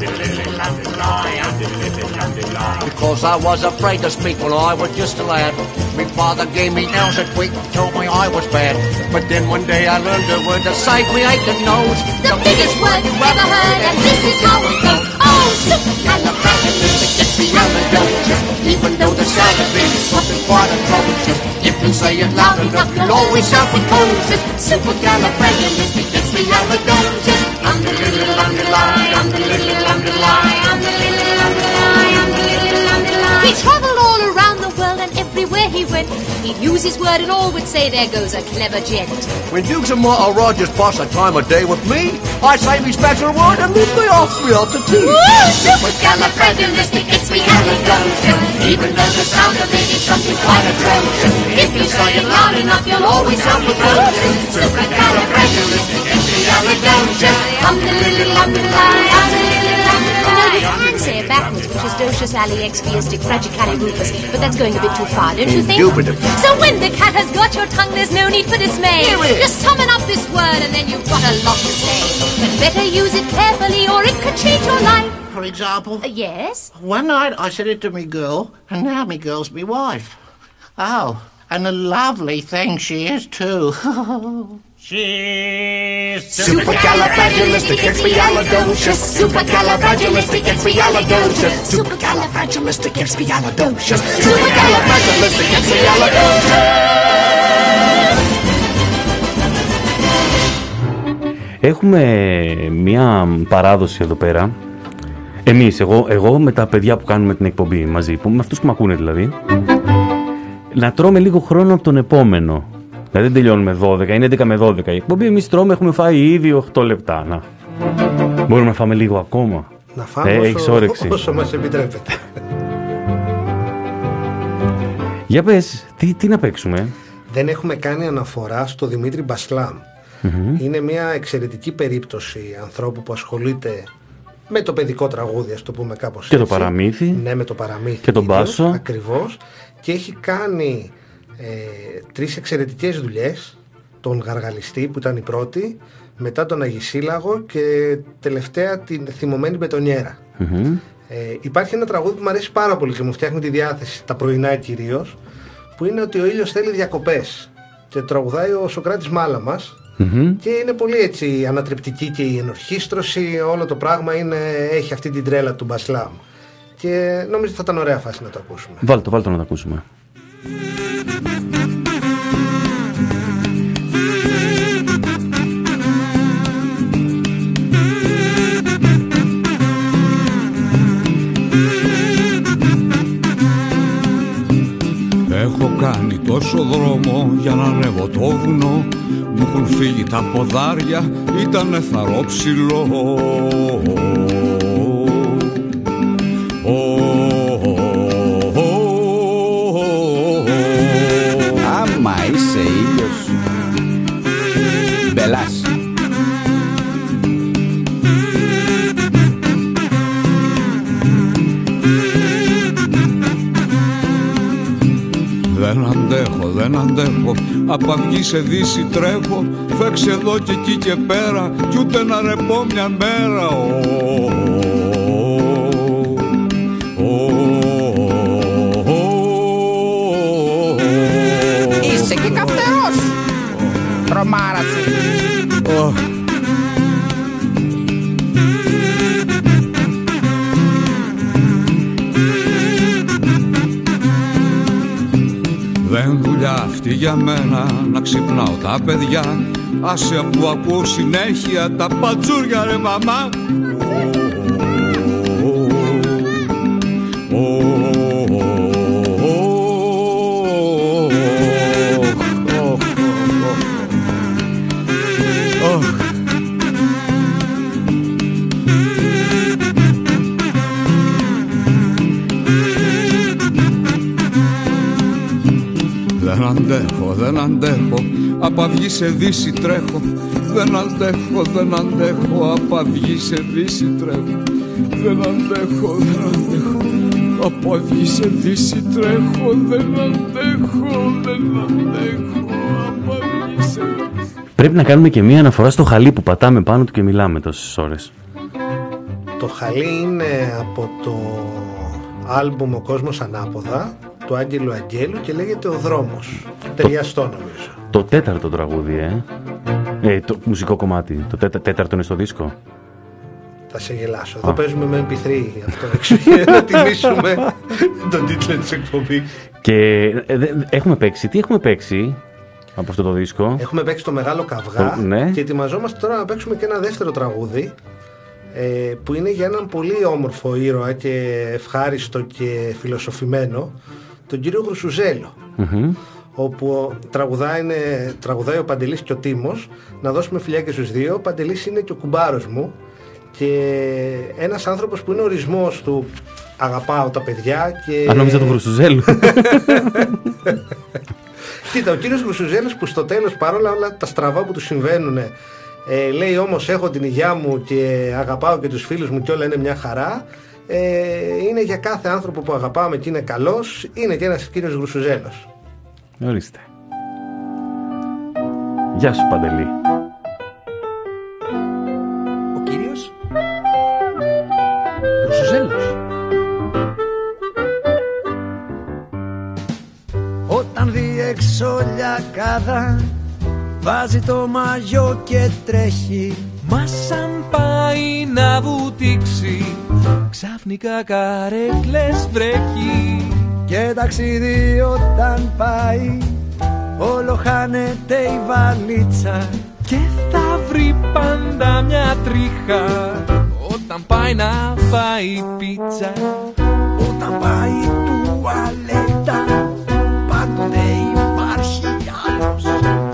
Say. Because I was afraid to speak when I was just a lad. My father gave me nails a tweak and told me I was bad. But then one day I learned a word to save me aching nose. The biggest word you ever heard, and this is how it goes. Oh, and this that gets me on the belly just Even though the sound of it is something quite a trouble atrocious If you say it loud enough, you'll always sound precocious Simple gallivandilistic gets me on the belly just I'm the little underlie, I'm the little underlie, I'm the little underlie, I'm the little underlie We traveled all around everywhere he went, he'd use his word and all would say, "There goes a clever gent." When Dukes and Martha Rogers pass a time of day with me, I say me special word and leave me off me out to tea. Supercalifragilisticexpialidocious. Even though the sound of it is something quite atrocious. If you say it loud enough, you'll always have a Supercalifragilistic, it's me sound precocious. Supercalifragilisticexpialidocious. Umdalilly, umdalli, umdalilly, umdalli. No, you can say it backwards, which is docious ali expiastic fragicalibupus, but that's going a bit too far, don't you think? Indubitably. So when the cat has got your tongue, there's no need for dismay. Here it is. Just summon up this word and then you've got a lot to say. But better use it carefully or it could change your life. For example? Uh, yes? One night I said it to me girl, and now me girl's me wife. Oh, and a lovely thing she is too. She's Supercalifragilisticexpialidocious. Supercalifragilisticexpialidocious. Supercalifragilisticexpialidocious. Supercalifragilisticexpialidocious. Έχουμε μια παράδοση εδώ πέρα. Εμείς, εγώ, εγώ με τα παιδιά που κάνουμε την εκπομπή μαζί, που, με αυτούς που με ακούνε δηλαδή, να τρώμε λίγο χρόνο από τον επόμενο. Δηλαδή δεν τελειώνουμε 12, είναι 11 με 12 η εκπομπή. Εμείς τρώμε, έχουμε φάει ήδη 8 λεπτά. Να. Μπορούμε να φάμε λίγο ακόμα. Να φάμε Ε, όσο, έχεις όρεξη. όσο μας επιτρέπεται. Για πες, τι, τι να παίξουμε; Δεν έχουμε κάνει αναφορά στο Δημήτρη Μπασλάμ. Μμμ. Είναι μια εξαιρετική περίπτωση ανθρώπου που ασχολείται με το παιδικό τραγούδι, ας το πούμε κάπως Και το έτσι. παραμύθι. Ναι, με το παραμύθι. Και τον κυρίως, μπάσο. Ακριβώς. Και έχει κάνει ε, τρεις εξαιρετικές δουλειές. Τον Γαργαλιστή που ήταν η πρώτη, μετά τον Αγισίλαγο και τελευταία την θυμωμένη Μπετονιέρα. Μμμ. Ε, υπάρχει ένα τραγούδι που μου αρέσει πάρα πολύ και μου φτιάχνει τη διάθεση, τα πρωινά κυρίως, που είναι ότι ο ήλιος θέλει διακοπές. Και το τραγουδάει ο Σοκράτης Μάλαμας Μμμ. και είναι πολύ έτσι ανατρεπτική και η ενορχίστρωση, όλο το πράγμα είναι, έχει αυτή την τρέλα του Μπασλάμ. Και νομίζω ότι θα ήταν ωραία φάση να το ακούσουμε. Βάλτε το, βάλτε το να το ακούσουμε. Έχω κάνει τόσο δρόμο για να ανέβω το βουνό. Μου έχουν φύγει τα ποδάρια, ήταν θαρόψιλο αντέχω, δεν αντέχω Απ' αυγή σε δύση τρέχω. Φέξε εδώ και εκεί και πέρα. Κι ούτε να ρεπώ μια μέρα. Ω, δουλειά αυτή για μένα να ξυπνάω τα παιδιά Άσε που ακούω συνέχεια τα πατζούρια ρε μαμά δεν αντέχω. Απ' αυγή σε δύση τρέχω. Δεν αντέχω, δεν αντέχω. Απ' αυγή σε δύση τρέχω. Δεν αντέχω, δεν αντέχω. Απ' αυγή σε δύση τρέχω. Δεν αντέχω, δεν αντέχω. Απ' αυγή σε Πρέπει να κάνουμε και μία αναφορά στο χαλί που πατάμε πάνω του και μιλάμε τόσες ώρες. Το χαλί είναι από το άλμπουμ «Ο κόσμος ανάποδα» του Άγγελου Αγγέλου και λέγεται «Ο δρόμος». Ταιριαστό νομίζω. Το τέταρτο τραγούδι, ε. ε το μουσικό κομμάτι. Το τέτα- τέταρτο είναι στο δίσκο. Θα σε γελάσω. Εδώ παίζουμε με MP3 αυτό έξω για να τιμήσουμε τον τίτλο της εκπομπής. Και ε, δε- έχουμε παίξει. Τι έχουμε παίξει από αυτό το δίσκο; Έχουμε παίξει το Μεγάλο Καυγά Το- ναι. και ετοιμαζόμαστε τώρα να παίξουμε και ένα δεύτερο τραγούδι ε, που είναι για έναν πολύ όμορφο ήρωα και ευχάριστο και φιλοσοφημένο τον κύριο Γρουσουζέλο Μμμ. Όπου τραγουδάει, είναι- τραγουδάει ο Παντελής και ο Τίμος να δώσουμε φιλιά και στους δύο ο Παντελής είναι και ο κουμπάρος μου και ένας άνθρωπος που είναι ορισμός του αγαπάω τα παιδιά και... Αν νόμιζα του Βρουσουζέλου. Κοίτα, ο κύριος Γρουσουζέλο που στο τέλος παρόλα όλα τα στραβά που του συμβαίνουν, ε, λέει όμως: Έχω την υγειά μου και αγαπάω και τους φίλους μου και όλα είναι μια χαρά. Ε, είναι για κάθε άνθρωπο που αγαπάμε και είναι καλός, είναι και ένας κύριος Γρουσουζέλος. Ορίστε. Γεια σου Παντελή. Ο κύριος; Ρουσουζέλος Όταν δει έξω λιακάδα Βάζει το μαγιό και τρέχει Μα σαν πάει να βουτήξει Ξαφνικά καρέκλες βρέχει Και ταξίδι όταν πάει Όλο χάνεται η βαλίτσα. Και θα βρει πάντα πάντα μια τρίχα Όταν πάει να φάει πίτσα. Όταν πάει τουαλέτα Πάντοτε υπάρχει άλλος.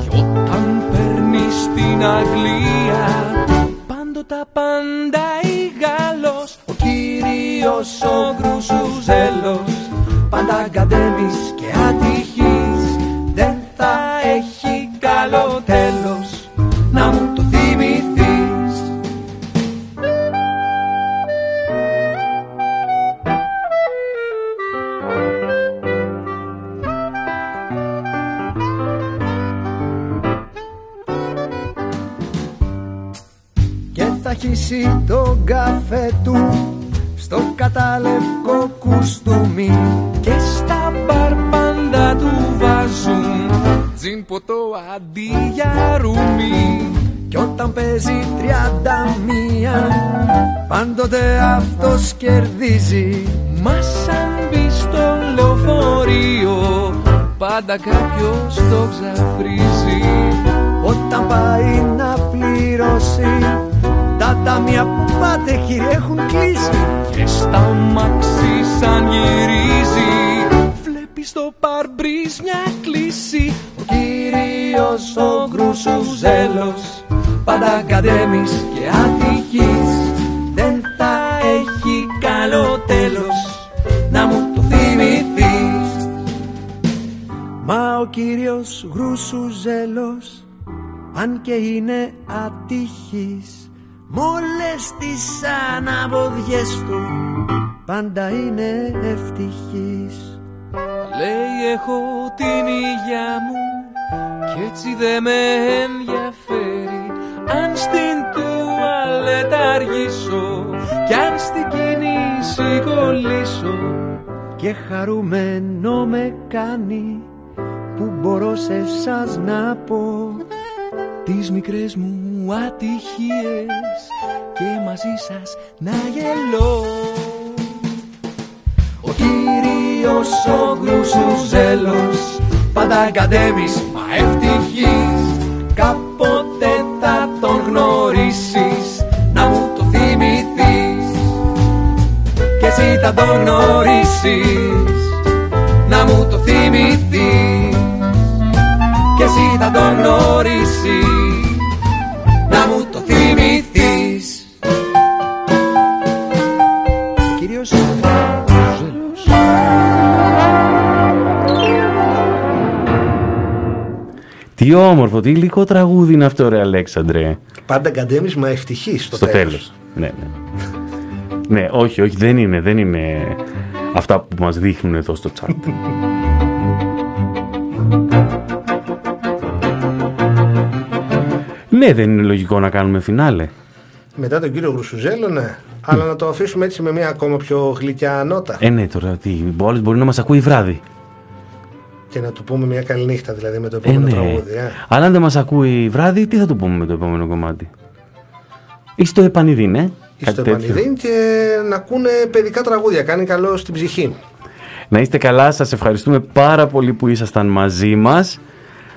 Κι όταν παίρνει στην Αγγλία Πάντοτε απαντάει Γάλλος Ο κύριος ο Γκρουσουζέλος Πάντα αγκαντέμις και ατυχής Δεν θα έχει καλό τέλος Να μου το θυμηθείς. Και θα χύσει τον καφέ του Στο καταλευκό κουστούμι. Και στα μπαρ πάντα του βάζουν. Τζιν ποτό αντί για ρούμι. Κι όταν παίζει τριάντα μία Πάντοτε αυτός κερδίζει. Μα σαν μπει στο λεωφορείο Πάντα κάποιος το ξαφρίζει. Όταν πάει να πληρώσει Τα ταμεία πάτε κύριε έχουν κλείσει. Και στα μάξι σαν γυρίζει Βλέπει στο παρμπρίζ μια κλίση. Ο κύριος ο Γκρουσουζέλος Πάντα αγκαντέμις και ατυχής. Δεν θα έχει καλό τέλος Να μου το θυμηθείς. Μα ο κύριος Γκρουσουζέλος Αν και είναι ατυχής Μ' όλες τις αναποδιές του Πάντα είναι ευτυχής Λέει έχω την υγειά μου Κι έτσι δε με ενδιαφέρει. Αν στην τουαλέτα αργήσω Κι αν στην κίνηση κολλήσω Και χαρούμενο με κάνει Που μπορώ σε εσάς να πω Τις μικρές μου ατυχίες Και μαζί σας να γελώ Ο κύριος ο Γκρουσουζέλος Πάντα αγκαντέμις μα ευτυχής Κάποτε θα τον γνωρίσεις Να μου το θυμηθείς. Κι εσύ θα τον γνωρίσεις Να μου το θυμηθείς. Κι εσύ θα τον γνωρίσεις Να μου το θυμηθείς Τι όμορφο, τι υλικό τραγούδι είναι αυτό, ρε Αλέξανδρε. Πάντα γκαντέμις μα ευτυχής στο, Στο τέλος. τέλος. Ναι, ναι. ναι, όχι, όχι, δεν είναι, δεν είναι αυτά που μας δείχνουν εδώ στο chat. ναι, δεν είναι λογικό να κάνουμε φινάλε. Μετά τον κύριο Γρουσουζέλο, ναι. Αλλά να το αφήσουμε έτσι με μια ακόμα πιο γλυκιά νότα. Ε, ναι, τώρα τι, ο άλλος μπορεί να μας ακούει βράδυ. Και να του πούμε μια καλή νύχτα δηλαδή με το Ε, επόμενο ναι. τραγούδι. Ε. Αλλά αν δεν μας ακούει βράδυ, τι θα του πούμε με το επόμενο κομμάτι; Ή στο επανειδήν, ε; Στο Κάτι τέτοιο. Επανειδήν και να ακούνε παιδικά τραγούδια. Κάνει καλό στην ψυχή. Να είστε καλά, σας ευχαριστούμε πάρα πολύ που ήσασταν μαζί μας.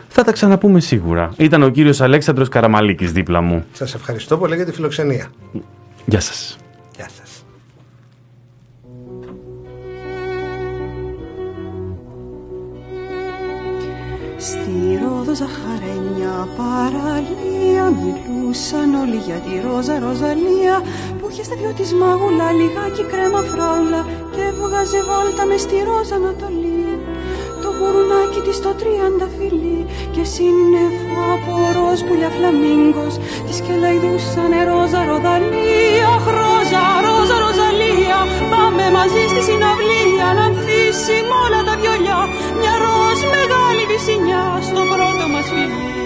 Θα τα ξαναπούμε σίγουρα. Ήταν ο κύριος Αλέξανδρος Καραμαλίκης δίπλα μου. Σας ευχαριστώ πολύ για τη φιλοξενία. Γεια σας. Γεια σας. Στη Ρόδο Ζαχαρένια παραλία Μιλούσαν όλοι για τη Ρόζα Ροζαλία Που είχε στα δυο της μάγουλα λιγάκι κρέμα φράουλα Και έβγαζε βόλτα μες στη Ρόζα Ανατολή Το γουρουνάκι της το τριάντα φιλί Και σύννεφο από ροζ πουλιά φλαμίγκος Της και λαϊδούσανε Ρόζα Ροδαλία Αχ, Ρόζα, Ρόζα, Ροζαλία Πάμε μαζί στη συναυλία Να ανθίσει μ' όλα τα βιολιά. Μια ροζ μεγάλη βυσινιά Στο πρώτο μας φιλί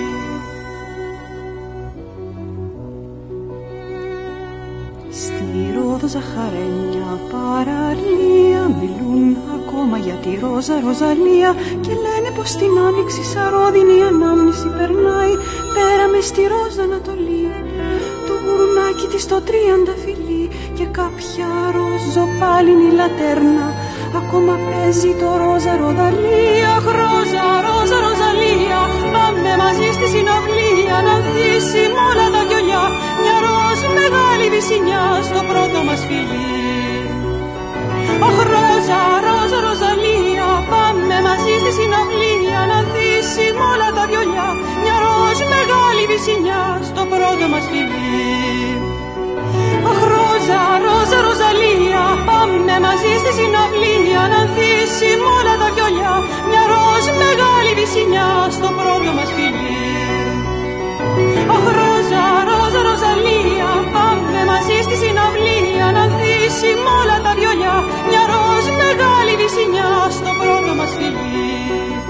Στη Ρόδο Ζαχαρένια παραλία Μιλούν ακόμα για τη Ρόζα Ροζαλία Και λένε πως την άνοιξη σαρόδινη ανάμνηση περνάει. Πέρα μες στη Ρόζα Ανατολή Το γουρνάκι της το τρίαντα φιλί Και κάποια ροζοπάλινη λατέρνα Ακόμα παίζει το ρόζα ροδαλία Χρόζα, ρόζα, ροζαλία Πάμε μαζί στη συναυλία Να δύσουμε όλα τα κιολιά Μια ροζ μεγάλη βυσινιά Στο πρώτο μας φιλί. Αχ ρόζα, ρόζα, ροζαλία Πάμε μαζί στη συναυλία Να δύσουμε όλα τα βιολιά Μια ροζ μεγάλη βυσινιά Στο πρώτο μας φιλί. Αχ Ρόζα, ρόζα, ροζαλία Πάμε μαζί στη συναυλία Να ανθίσουμε όλα τα βιολιά Μια ροζ μεγάλη βυσινιά Στο πρώτο μας φιλί. Αχ, ρόζα, ρόζα, ροζαλία Πάμε μαζί στη συναυλία Να ανθίσουμε όλα τα βιολιά Μια ροζ μεγάλη βυσινιά Στο πρώτο μας φιλί.